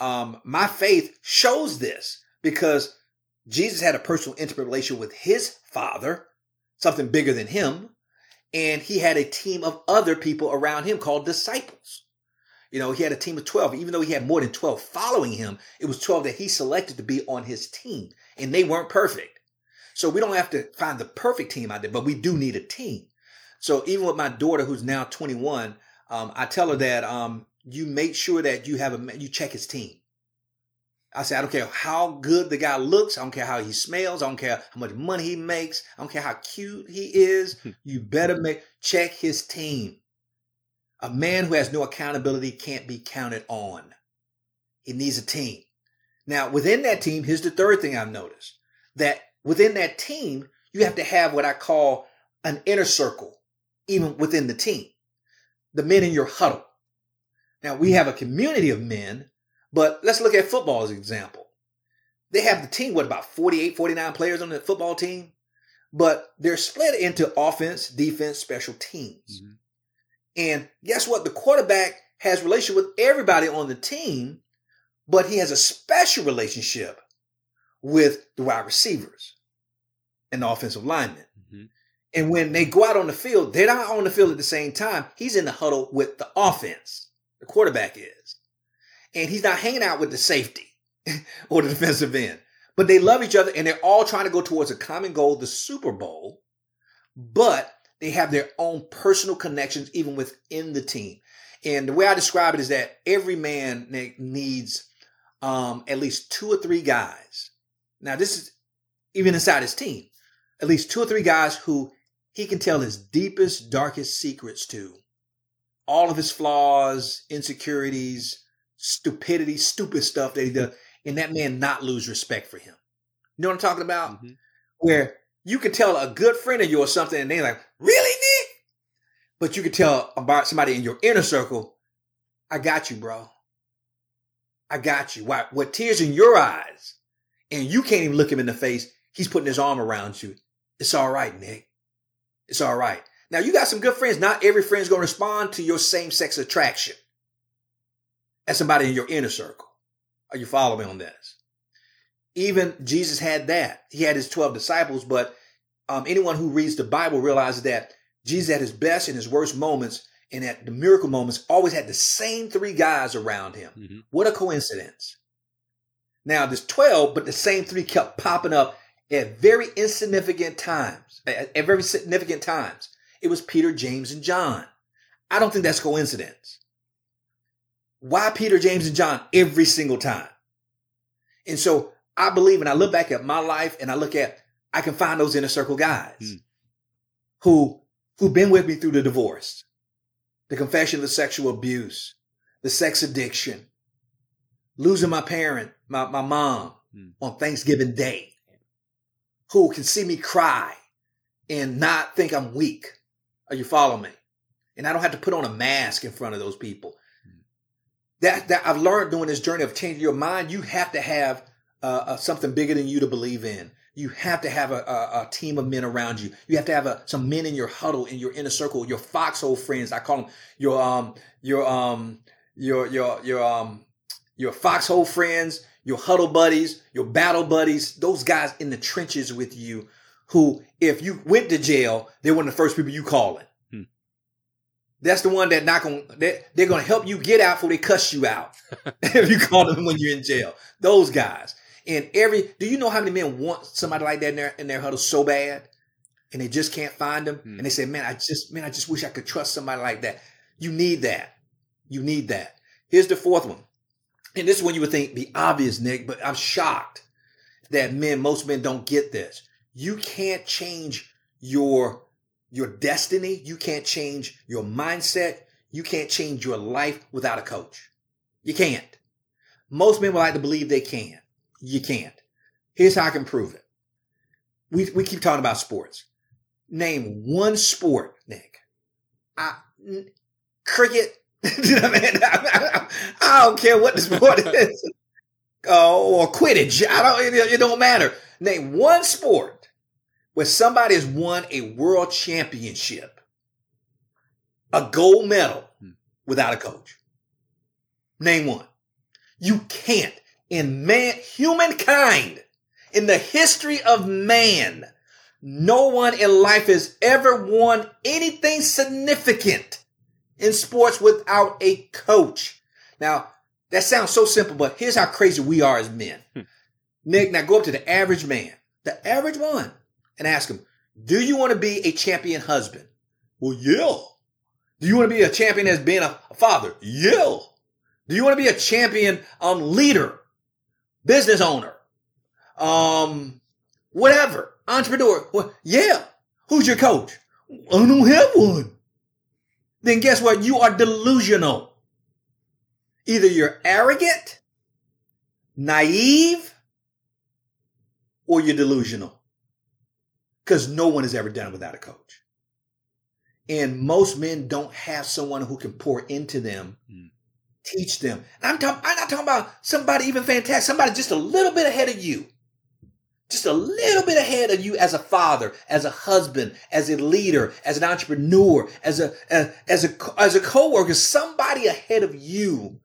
[SPEAKER 1] Um, my faith shows this because Jesus had a personal, intimate relationship with his father, something bigger than him. And he had a team of other people around him called disciples. You know, he had a team of 12. Even though he had more than 12 following him, it was 12 that he selected to be on his team. And they weren't perfect. So we don't have to find the perfect team out there, but we do need a team. So even with my daughter, who's now 21, um, I tell her that um, you make sure that you have a you check his team. I say I don't care how good the guy looks. I don't care how he smells. I don't care how much money he makes. I don't care how cute he is. you better make check his team. A man who has no accountability can't be counted on. He needs a team. Now, within that team, here's the third thing I've noticed that within that team, you have to have what I call an inner circle, even within the team. The men in your huddle. Now, we have a community of men, but let's look at football as an example. They have the team, what, about 48, 49 players on the football team? But they're split into offense, defense, special teams. Mm-hmm. And guess what? The quarterback has relationship with everybody on the team, but he has a special relationship with the wide receivers and the offensive linemen. Mm-hmm. And when they go out on the field, they're not on the field at the same time. He's in the huddle with the offense. The quarterback is. And he's not hanging out with the safety or the defensive end. But they love each other and they're all trying to go towards a common goal, the Super Bowl. But they have their own personal connections even within the team. And the way I describe it is that every man needs um, at least two or three guys. Now, this is even inside his team, at least two or three guys who he can tell his deepest, darkest secrets to. All of his flaws, insecurities, stupidity, stupid stuff that he does, and that man not lose respect for him. You know what I'm talking about? Mm-hmm. Where you can tell a good friend of yours something and they're like, really, Nick? But you can tell about somebody in your inner circle, I got you, bro. I got you. Why? What tears in your eyes, and you can't even look him in the face. He's putting his arm around you. It's all right, Nick. It's all right. Now you got some good friends. Not every friend's going to respond to your same sex attraction. as somebody in your inner circle. Are you following me on this? Even Jesus had that. He had his 12 disciples, but um, anyone who reads the Bible realizes that Jesus at his best and his worst moments and at the miracle moments always had the same three guys around him.
[SPEAKER 2] Mhm.
[SPEAKER 1] What a coincidence. Now there's 12, but the same three kept popping up at very insignificant times, at, at very significant times. It was Peter, James, and John. I don't think that's coincidence. Why Peter, James, and John every single time? And so I believe, and I look back at my life and I look at, I can find those inner circle guys
[SPEAKER 2] Hmm.
[SPEAKER 1] who, who've been with me through the divorce, the confession of the sexual abuse, the sex addiction, losing my parent, my, my mom
[SPEAKER 2] Hmm.
[SPEAKER 1] on Thanksgiving Day, who can see me cry and not think I'm weak. Are you following me? And I don't have to put on a mask in front of those people. That, that I've learned during this journey of changing your mind, you have to have uh, uh, something bigger than you to believe in. You have to have a, a, a team of men around you. You have to have a, some men in your huddle, in your inner circle, your foxhole friends. I call them your um your um your your your um your foxhole friends, your huddle buddies, your battle buddies. Those guys in the trenches with you, who if you went to jail, they're one of the first people you calling.
[SPEAKER 2] Hmm.
[SPEAKER 1] That's the one that not gonna they're, they're gonna help you get out before they cuss you out if you call them when you're in jail. Those guys. And every do you know how many men want somebody like that in their in their huddle so bad, and they just can't find them,
[SPEAKER 2] Hmm.
[SPEAKER 1] and they say, "Man, I just man, I just wish I could trust somebody like that." You need that. You need that. Here's the fourth one, and this is one you would think be obvious, Nick, but I'm shocked that men, most men, don't get this. You can't change your your destiny. You can't change your mindset. You can't change your life without a coach. You can't. Most men would like to believe they can. You can't. Here's how I can prove it. We, we keep talking about sports. Name one sport, Nick. I, cricket. You know what I mean? I don't care what the sport is. Uh, or Quidditch. I don't, it, it don't matter. Name one sport where somebody has won a world championship, a gold medal
[SPEAKER 2] Hmm.
[SPEAKER 1] without a coach. Name one. You can't. In man, humankind, in the history of man, no one in life has ever won anything significant in sports without a coach. Now, that sounds so simple, but here's how crazy we are as men.
[SPEAKER 2] Hmm.
[SPEAKER 1] Nick, now go up to the average man, the average one, and ask him, do you want to be a champion husband? Well, yeah. Do you want to be a champion as being a, a father? Yeah. Do you want to be a champion um, leader, business owner, um, whatever, entrepreneur? Well, yeah. Who's your coach? I don't have one. Then guess what? You are delusional. Either you're arrogant, naive, or you're delusional. Because no one has ever done it without a coach. And most men don't have someone who can pour into them,
[SPEAKER 2] Mm.
[SPEAKER 1] teach them. And I'm, talking, I'm not talking about somebody even fantastic, somebody just a little bit ahead of you. Just a little bit ahead of you as a father, as a husband, as a leader, as an entrepreneur, as a, as, as a, as a coworker, somebody ahead of you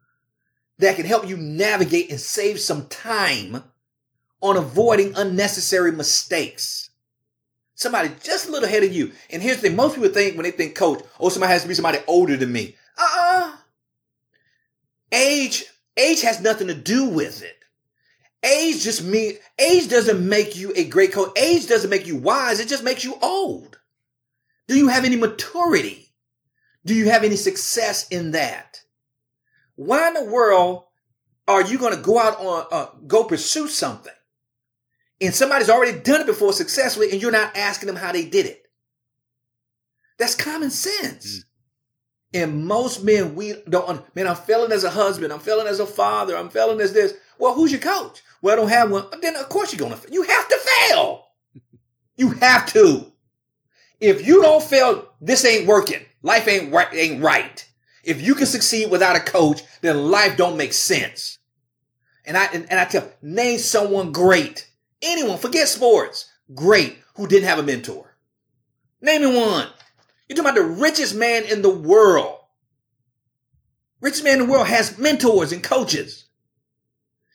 [SPEAKER 1] that can help you navigate and save some time on avoiding unnecessary mistakes. Somebody just a little ahead of you. And here's the thing. Most people think when they think coach, oh, somebody has to be somebody older than me. Uh-uh. Age, age has nothing to do with it. Age just mean, age doesn't make you a great coach. Age doesn't make you wise. It just makes you old. Do you have any maturity? Do you have any success in that? Why in the world are you going to go out on, uh, go pursue something and somebody's already done it before successfully and you're not asking them how they did it? That's common sense. And most men, we don't, man, I'm failing as a husband. I'm failing as a father. I'm failing as this. Well, who's your coach? Well, I don't have one. Then of course you're going to, Fail. you have to fail. You have to. If you don't fail, this ain't working. Life ain't right, ain't right. If you can succeed without a coach, then life don't make sense. And I, and, and I tell, name someone great. Anyone, forget sports. Great who didn't have a mentor. Name me one. You're talking about the richest man in the world. Richest man in the world has mentors and coaches.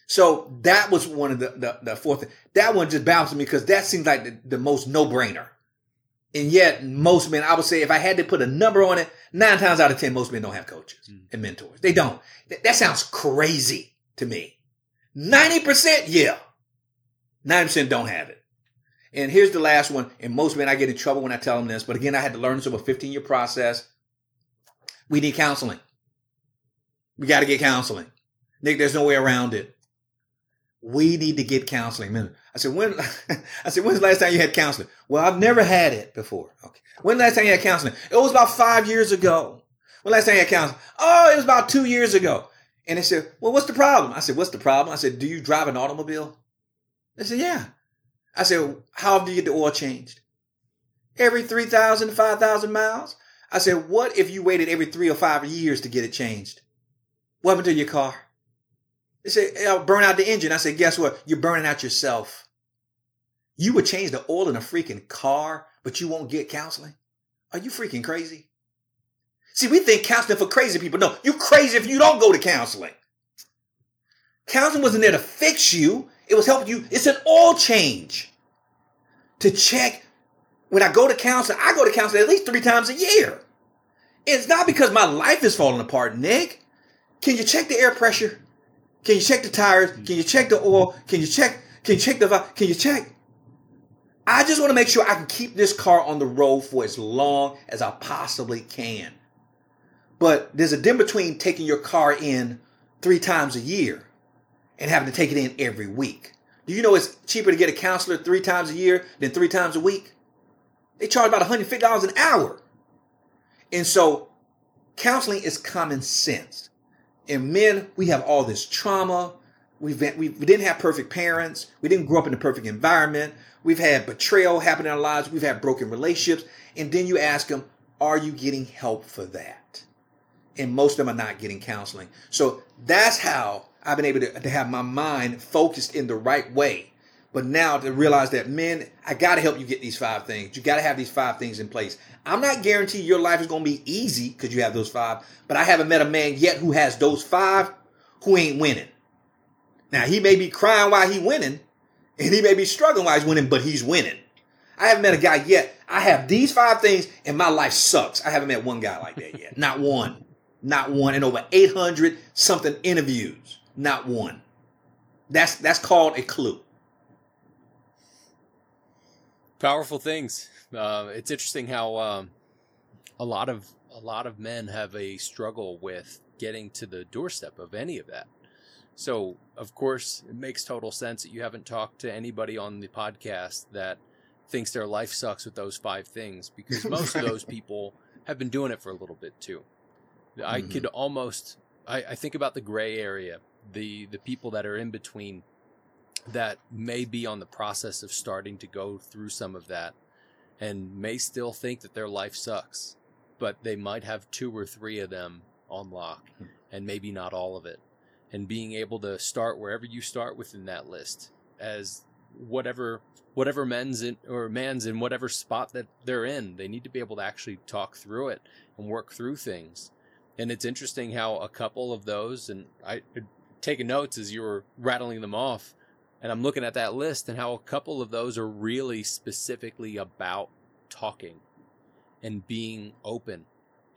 [SPEAKER 1] So that was one of the, the, the fourth. That one just bounced me because that seems like the, the most no brainer. And yet most men, I would say if I had to put a number on it, nine times out of 10, most men don't have coaches mm. and mentors. They don't. That, that sounds crazy to me. 90%, yeah. 90% don't have it. And here's the last one. And most men, I get in trouble when I tell them this, but again, I had to learn this over a 15 year process. We need counseling. We got to get counseling. Nick, there's no way around it. We need to get counseling. I said, when, I said, when's the last time you had counseling? Well, I've never had it before. Okay. When last time you had counseling? It was about five years ago. When last time you had counseling? Oh, it was about two years ago. And they said, well, what's the problem? I said, what's the problem? I said, do you drive an automobile? They said, yeah. I said, how often do you get the oil changed? Every 3,000 to 5,000 miles? I said, what if you waited every three or five years to get it changed? What happened to your car? They said, I'll burn out the engine. I said, guess what? You're burning out yourself. You would change the oil in a freaking car, but you won't get counseling? Are you freaking crazy? See, we think counseling for crazy people. No, you crazy if you don't go to counseling. Counseling wasn't there to fix you. It was helping you. It's an oil change to check. When I go to counseling, I go to counseling at least three times a year. It's not because my life is falling apart, Nick. Can you check the air pressure? Can you check the tires? Can you check the oil? Mm-hmm. Can you check? Can you check the? Can you check? I just want to make sure I can keep this car on the road for as long as I possibly can. But there's a difference between taking your car in three times a year and having to take it in every week. Do you know it's cheaper to get a counselor three times a year than three times a week? They charge about $150 an hour. And so counseling is common sense. And men, we have all this trauma. We've been, we, we didn't have perfect parents. We didn't grow up in a perfect environment. We've had betrayal happen in our lives. We've had broken relationships. And then you ask them, are you getting help for that? and most of them are not getting counseling. So that's how I've been able to, to have my mind focused in the right way. But now to realize that, men, I got to help you get these five things. You got to have these five things in place. I'm not guaranteeing your life is going to be easy because you have those five, but I haven't met a man yet who has those five who ain't winning. Now, he may be crying while he winning, and he may be struggling while he's winning, but he's winning. I haven't met a guy yet. I have these five things, and my life sucks. I haven't met one guy like that yet. Not one. Not one. In over 800 something interviews. Not one. That's that's called a clue.
[SPEAKER 2] Powerful things. Uh, it's interesting how um, a lot of a lot of men have a struggle with getting to the doorstep of any of that. So, of course, it makes total sense that you haven't talked to anybody on the podcast that thinks their life sucks with those five things because most of those people have been doing it for a little bit too. I mm-hmm. could almost I, I think about the gray area, the the people that are in between that may be on the process of starting to go through some of that and may still think that their life sucks, but they might have two or three of them on lock hmm. and maybe not all of it. And being able to start wherever you start within that list as whatever whatever men's in or man's in whatever spot that they're in, they need to be able to actually talk through it and work through things and it's interesting how a couple of those, and I taking notes as you were rattling them off, and I'm looking at that list and how a couple of those are really specifically about talking and being open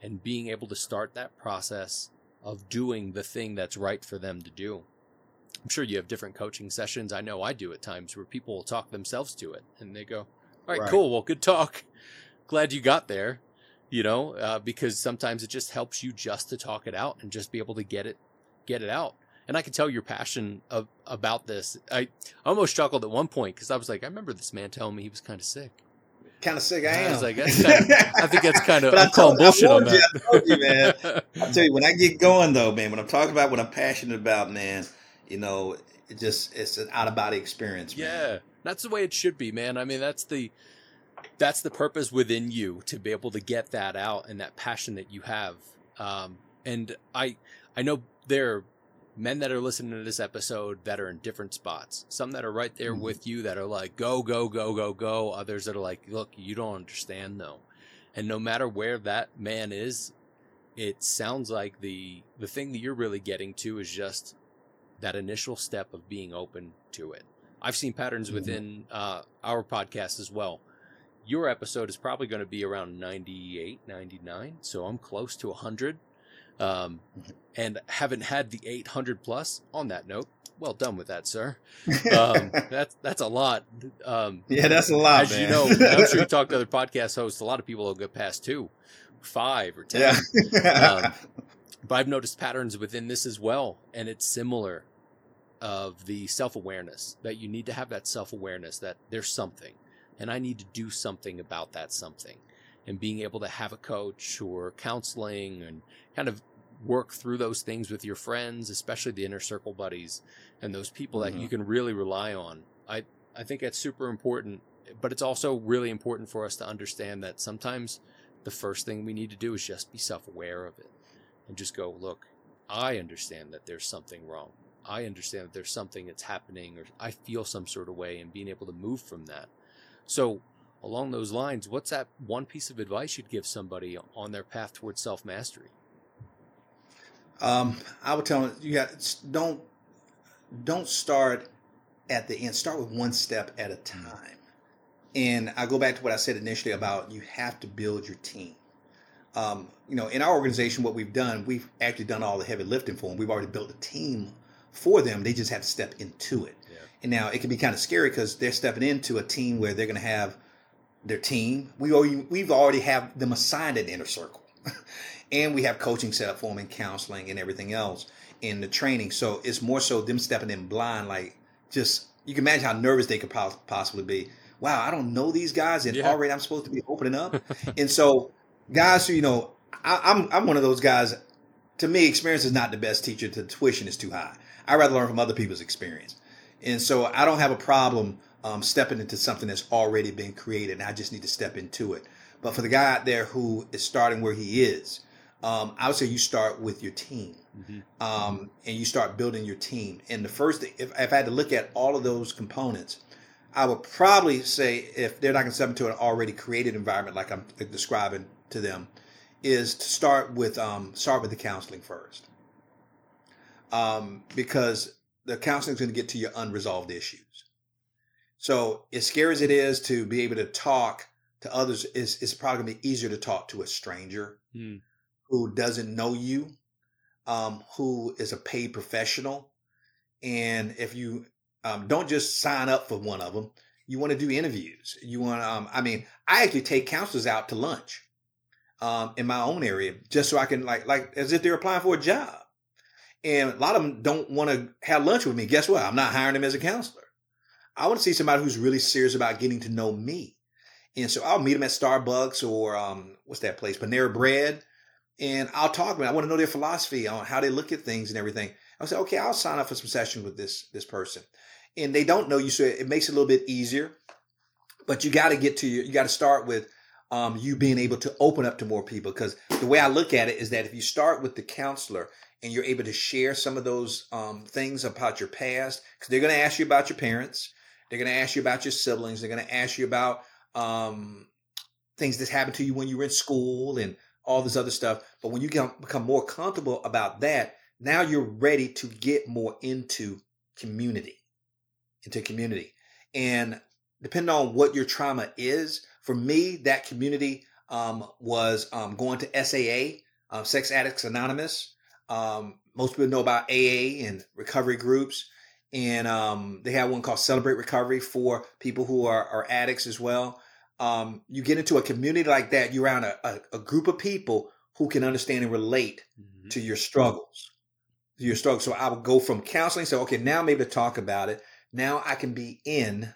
[SPEAKER 2] and being able to start that process of doing the thing that's right for them to do. I'm sure you have different coaching sessions. I know I do at times where people will talk themselves to it and they go, All right, right. cool. Well, good talk. Glad you got there you know, uh, because sometimes it just helps you just to talk it out and just be able to get it, get it out. And I can tell your passion of, about this. I almost chuckled at one point because I was like, I remember this man telling me he was kind of sick.
[SPEAKER 1] Kind of sick, I am. I was like,
[SPEAKER 2] kind of, I think that's kind of. I'm calling bullshit on that.
[SPEAKER 1] You, I told you, man. I tell you, when I get going though, man, when I'm talking about what I'm passionate about, man, you know, it just it's an out of body experience. Man.
[SPEAKER 2] Yeah, that's the way it should be, man. I mean, that's the that's the purpose within you to be able to get that out and that passion that you have. Um, and I, I know there are men that are listening to this episode that are in different spots. Some that are right there mm-hmm. with you that are like, go, go, go, go, go. Others that are like, look, you don't understand though. And no matter where that man is, it sounds like the the thing that you're really getting to is just that initial step of being open to it. I've seen patterns
[SPEAKER 1] Mhm.
[SPEAKER 2] within uh, our podcast as well. Your episode is probably going to be around 98, 99, so I'm close to 100. Um, and haven't had the 800 plus. On that note, well done with that, sir. Um, that's that's a lot. Um,
[SPEAKER 1] yeah, that's a lot,
[SPEAKER 2] as
[SPEAKER 1] man.
[SPEAKER 2] you know, I'm sure you talk to other podcast hosts. A lot of people will get past two, five, or ten.
[SPEAKER 1] yeah.
[SPEAKER 2] Um, But I've noticed patterns within this as well, and it's similar of the self awareness that you need to have that self awareness that there's something, and I need to do something about that something, and being able to have a coach or counseling and kind of work through those things with your friends, especially the inner circle buddies and those people that you mm-hmm. can really rely on. I I think that's super important, but it's also really important for us to understand that sometimes the first thing we need to do is just be self aware of it and just go, look, I understand that there's something wrong. I understand that there's something that's happening or I feel some sort of way and being able to move from that. So, along those lines, what's that one piece of advice you'd give somebody on their path towards self mastery?
[SPEAKER 1] Um, I would tell them you got don't don't start at the end. Start with one step at a time. And I go back to what I said initially about you have to build your team. Um, you know, in our organization, what we've done, we've actually done all the heavy lifting for them. We've already built a team for them. They just have to step into it.
[SPEAKER 2] Yeah.
[SPEAKER 1] And now it can be kind of scary because they're stepping into a team where they're going to have their team. We already, we've already have them assigned an inner circle, and we have coaching set up for them and counseling and everything else in the training. So it's more so them stepping in blind, like just you can imagine how nervous they could pos- possibly be. Wow, I don't know these guys, and
[SPEAKER 2] Yeah.
[SPEAKER 1] already I'm supposed to be opening up. and so, guys who you know, I, I'm I'm one of those guys. To me, experience is not the best teacher. The tuition is too high. I rather learn from other people's experience, and so I don't have a problem um, stepping into something that's already been created. And I just need to step into it. But for the guy out there who is starting where he is, um, I would say you start with your team
[SPEAKER 2] Mm-hmm.
[SPEAKER 1] um, and you start building your team. And the first thing, if, if I had to look at all of those components, I would probably say if they're not going to step into an already created environment like I'm describing to them, is to start with um, start with the counseling first, um, because the counseling is going to get to your unresolved issues. So as scary as it is to be able to talk to others, it's, it's probably to be easier to talk to a stranger
[SPEAKER 2] Hmm.
[SPEAKER 1] who doesn't know you, um, who is a paid professional. And if you um, don't just sign up for one of them, you want to do interviews. You want um, I mean, I actually take counselors out to lunch um, in my own area just so I can, like, like as if they're applying for a job. And a lot of them don't want to have lunch with me. Guess what? I'm not hiring them as a counselor. I want to see somebody who's really serious about getting to know me. And so I'll meet them at Starbucks or um, what's that place, Panera Bread, and I'll talk to them. I want to know their philosophy on how they look at things and everything. I'll say, okay, I'll sign up for some session with this this person, and they don't know you, so it makes it a little bit easier. But you got to get to your, you got to start with um, you being able to open up to more people because the way I look at it is that if you start with the counselor and you're able to share some of those um, things about your past, because they're going to ask you about your parents, they're going to ask you about your siblings, they're going to ask you about um, things that happened to you when you were in school and all this other stuff. But when you become more comfortable about that, now you're ready to get more into community, into community. And depending on what your trauma is, for me, that community um, was um, going to SAA, uh, Sex Addicts Anonymous. Um, most people know about AA and recovery groups. And um, they have one called Celebrate Recovery for people who are, are addicts as well um, you get into a community like that, you're around a, a, a group of people who can understand and relate
[SPEAKER 2] Mm-hmm.
[SPEAKER 1] to your struggles. To your struggles. So I would go from counseling, so okay, now I'm able to talk about it. Now I can be in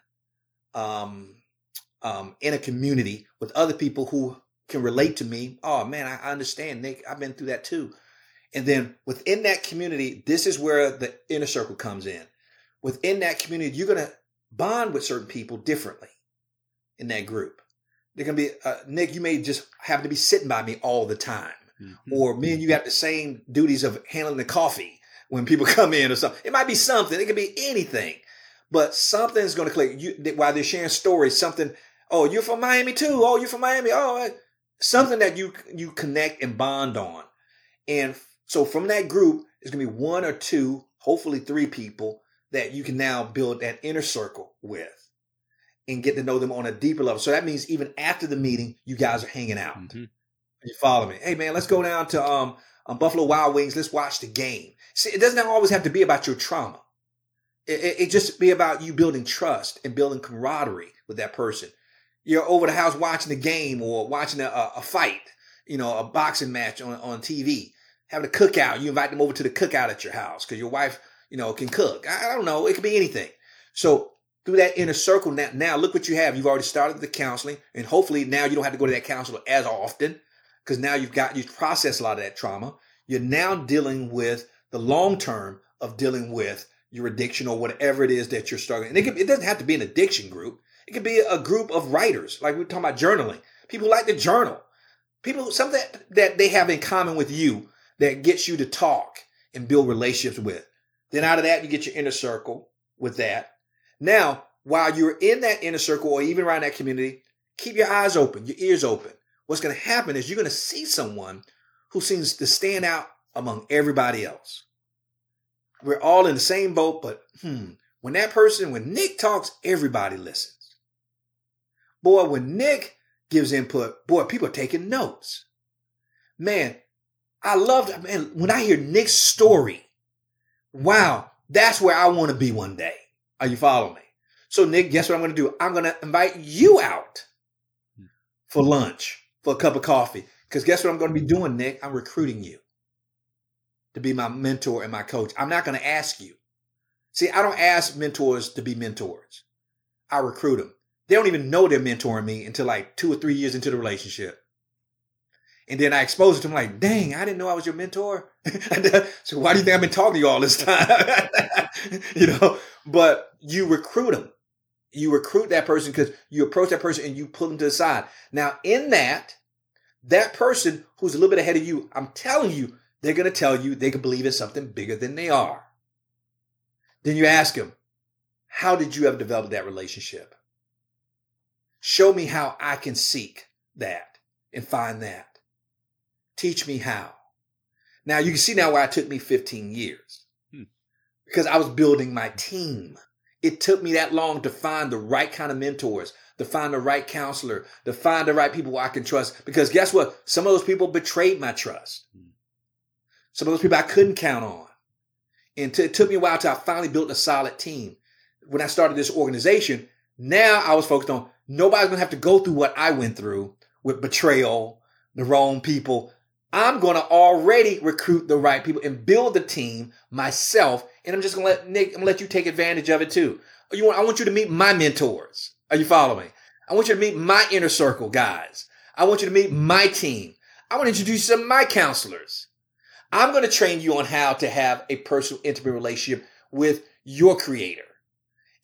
[SPEAKER 1] um, um, in a community with other people who can relate to me. Oh man, I, I understand, Nick. I've been through that too. And then within that community, this is where the inner circle comes in. Within that community, you're gonna bond with certain people differently in that group. They're gonna be uh, Nick. You may just happen to be sitting by me all the time,
[SPEAKER 2] Mhm.
[SPEAKER 1] or me and you got the same duties of handling the coffee when people come in or something. It might be something. It could be anything, but something's gonna click. You while they're sharing stories, something. Oh, you're from Miami too. Oh, you're from Miami. Oh, uh, something that you you connect and bond on. And so from that group, there's going to be one or two, hopefully three people that you can now build that inner circle with and get to know them on a deeper level. So that means even after the meeting, you guys are hanging out. Mm-hmm. You follow me? Hey man, let's go down to um, um, Buffalo Wild Wings. Let's watch the game. See, it doesn't always have to be about your trauma. It, it, it just be about you building trust and building camaraderie with that person. You're over the house watching the game or watching a, a fight, you know, a boxing match on, on TV, having a cookout. You invite them over to the cookout at your house because your wife, you know, can cook. I, I don't know. It could be anything. So through that inner circle, now, now look what you have. You've already started the counseling and hopefully now you don't have to go to that counselor as often because now you've got, you've processed a lot of that trauma. You're now dealing with the long term of dealing with your addiction or whatever it is that you're struggling. And it, it doesn't have to be an addiction group. It could be a group of writers, like we are talking about journaling. People like to journal. People, something that, that they have in common with you that gets you to talk and build relationships with. Then out of that, you get your inner circle with that. Now, while you're in that inner circle or even around that community, keep your eyes open, your ears open. What's going to happen is you're going to see someone who seems to stand out among everybody else. We're all in the same boat, but hmm, when that person, when Nick talks, everybody listens. Boy, when Nick gives input, boy, people are taking notes. Man, I love man, when I hear Nick's story. Wow, that's where I want to be one day. Are you following me? So, Nick, guess what I'm going to do? I'm going to invite you out for lunch, for a cup of coffee. Because guess what I'm going to be doing, Nick? I'm recruiting you to be my mentor and my coach. I'm not going to ask you. See, I don't ask mentors to be mentors. I recruit them. They don't even know they're mentoring me until like two or three years into the relationship. And then I expose it to them like, dang, I didn't know I was your mentor. so why do you think I've been talking to you all this time? you know, but you recruit them. You recruit that person because you approach that person and you pull them to the side. Now, in that, that person who's a little bit ahead of you, I'm telling you, they're going to tell you they can believe it's something bigger than they are. Then you ask them, how did you ever develop that relationship? Show me how I can seek that and find that. Teach me how. Now you can see now why it took me 15 years hmm. because I was building my team. It took me that long to find the right kind of mentors, to find the right counselor, to find the right people I can trust. Because guess what? Some of those people betrayed my trust. Hmm. Some of those people I couldn't count on. And t- it took me a while till I finally built a solid team. When I started this organization, now I was focused on nobody's going to have to go through what I went through with betrayal, the wrong people. I'm going to already recruit the right people and build the team myself. And I'm just going to let Nick, I'm going to let you take advantage of it too. You want, I want you to meet my mentors. Are you following? I want you to meet my inner circle guys. I want you to meet my team. I want to introduce you to my counselors. I'm going to train you on how to have a personal, intimate relationship with your creator.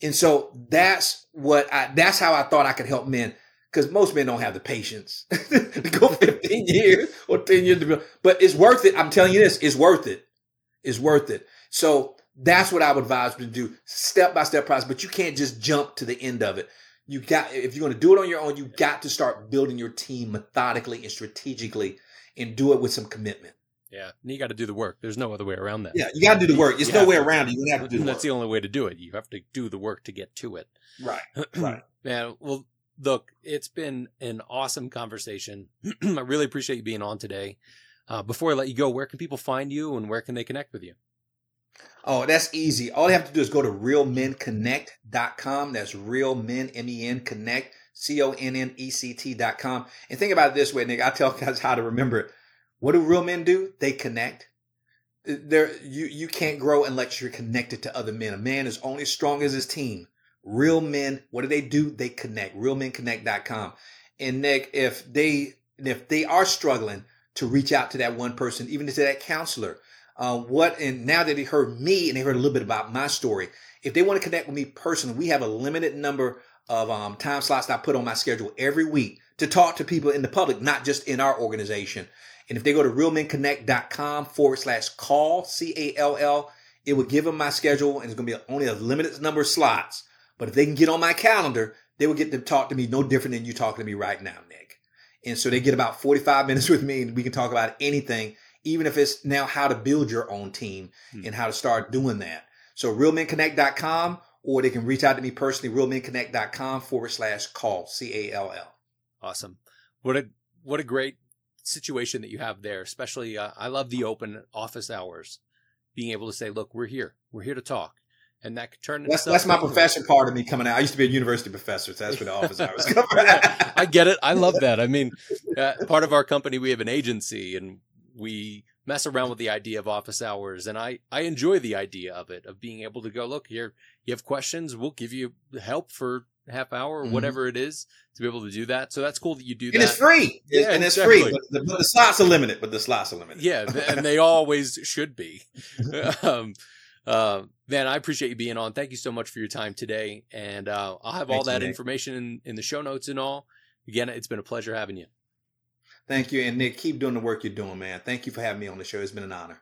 [SPEAKER 1] And so that's what I, that's how I thought I could help men. Cause most men don't have the patience to go 15 years or 10 years to build, but it's worth it. I'm telling you this, it's worth it. It's worth it. So that's what I would advise you to do step by step process, but you can't just jump to the end of it. You got, if you're going to do it on your own, you got to start building your team methodically and strategically and do it with some commitment.
[SPEAKER 2] Yeah, and you got to do the work. There's no other way around that.
[SPEAKER 1] Yeah, you got to do the work. There's no way around it. You have to do.
[SPEAKER 2] The
[SPEAKER 1] That's
[SPEAKER 2] the only way to do it. You have to do the work to get to it.
[SPEAKER 1] Right. Right.
[SPEAKER 2] Man, well, look, it's been an awesome conversation. I really appreciate you being on today. Uh, before I let you go, where can people find you and where can they connect with you?
[SPEAKER 1] Oh, that's easy. All you have to do is go to realmenconnect.com. That's real M-E-N, M E N connect, C-O-N-N-E-C-T.com. And think about it this way, Nick. I tell guys how to remember it. What do real men do? They connect. There, you you can't grow unless you're connected to other men. A man is only strong as his team. Real men, what do they do? They connect. Realmenconnect.com. And Nick, if they if they are struggling to reach out to that one person, even to that counselor, uh, what and now that they heard me and they heard a little bit about my story, if they want to connect with me personally, we have a limited number of um, time slots I put on my schedule every week to talk to people in the public, not just in our organization. And if they go to realmenconnect.com forward slash call, C A L L, it will give them my schedule and it's going to be only a limited number of slots. But if they can get on my calendar, they will get to talk to me no different than you talking to me right now, Nick. And so they get about 45 minutes with me and we can talk about anything even if it's now how to build your own team
[SPEAKER 2] Hmm.
[SPEAKER 1] and how to start doing that. So realmenconnect.com or they can reach out to me personally, realmenconnect.com forward slash call, C A L L.
[SPEAKER 2] Awesome. What a what a great situation that you have there. Especially, uh, I love the open office hours, being able to say, "Look, we're here. We're here to talk," and that could turn.
[SPEAKER 1] That's, that's my profession part of me coming out. I used to be a university professor, so that's where the office hours come from.
[SPEAKER 2] I get it. I love that. I mean, uh, part of our company, we have an agency, and we mess around with the idea of office hours, and I I enjoy the idea of it of being able to go look here. You have questions, we'll give you help for half hour or
[SPEAKER 1] Mhm.
[SPEAKER 2] whatever it is to be able to do that. So that's cool that you do
[SPEAKER 1] and
[SPEAKER 2] that.
[SPEAKER 1] it's free.
[SPEAKER 2] Yeah,
[SPEAKER 1] and it's
[SPEAKER 2] exactly.
[SPEAKER 1] free. But the, but the slots are limited. But the slots are limited.
[SPEAKER 2] Yeah, and they always should be. um, uh, man, I appreciate you being on. Thank you so much for your time today, and uh, I'll have all that
[SPEAKER 1] Nick.
[SPEAKER 2] information in, in the show notes and all. Again, it's been a pleasure having you.
[SPEAKER 1] Thank you. And Nick, keep doing the work you're doing, man. Thank you for having me on the show. It's been an honor.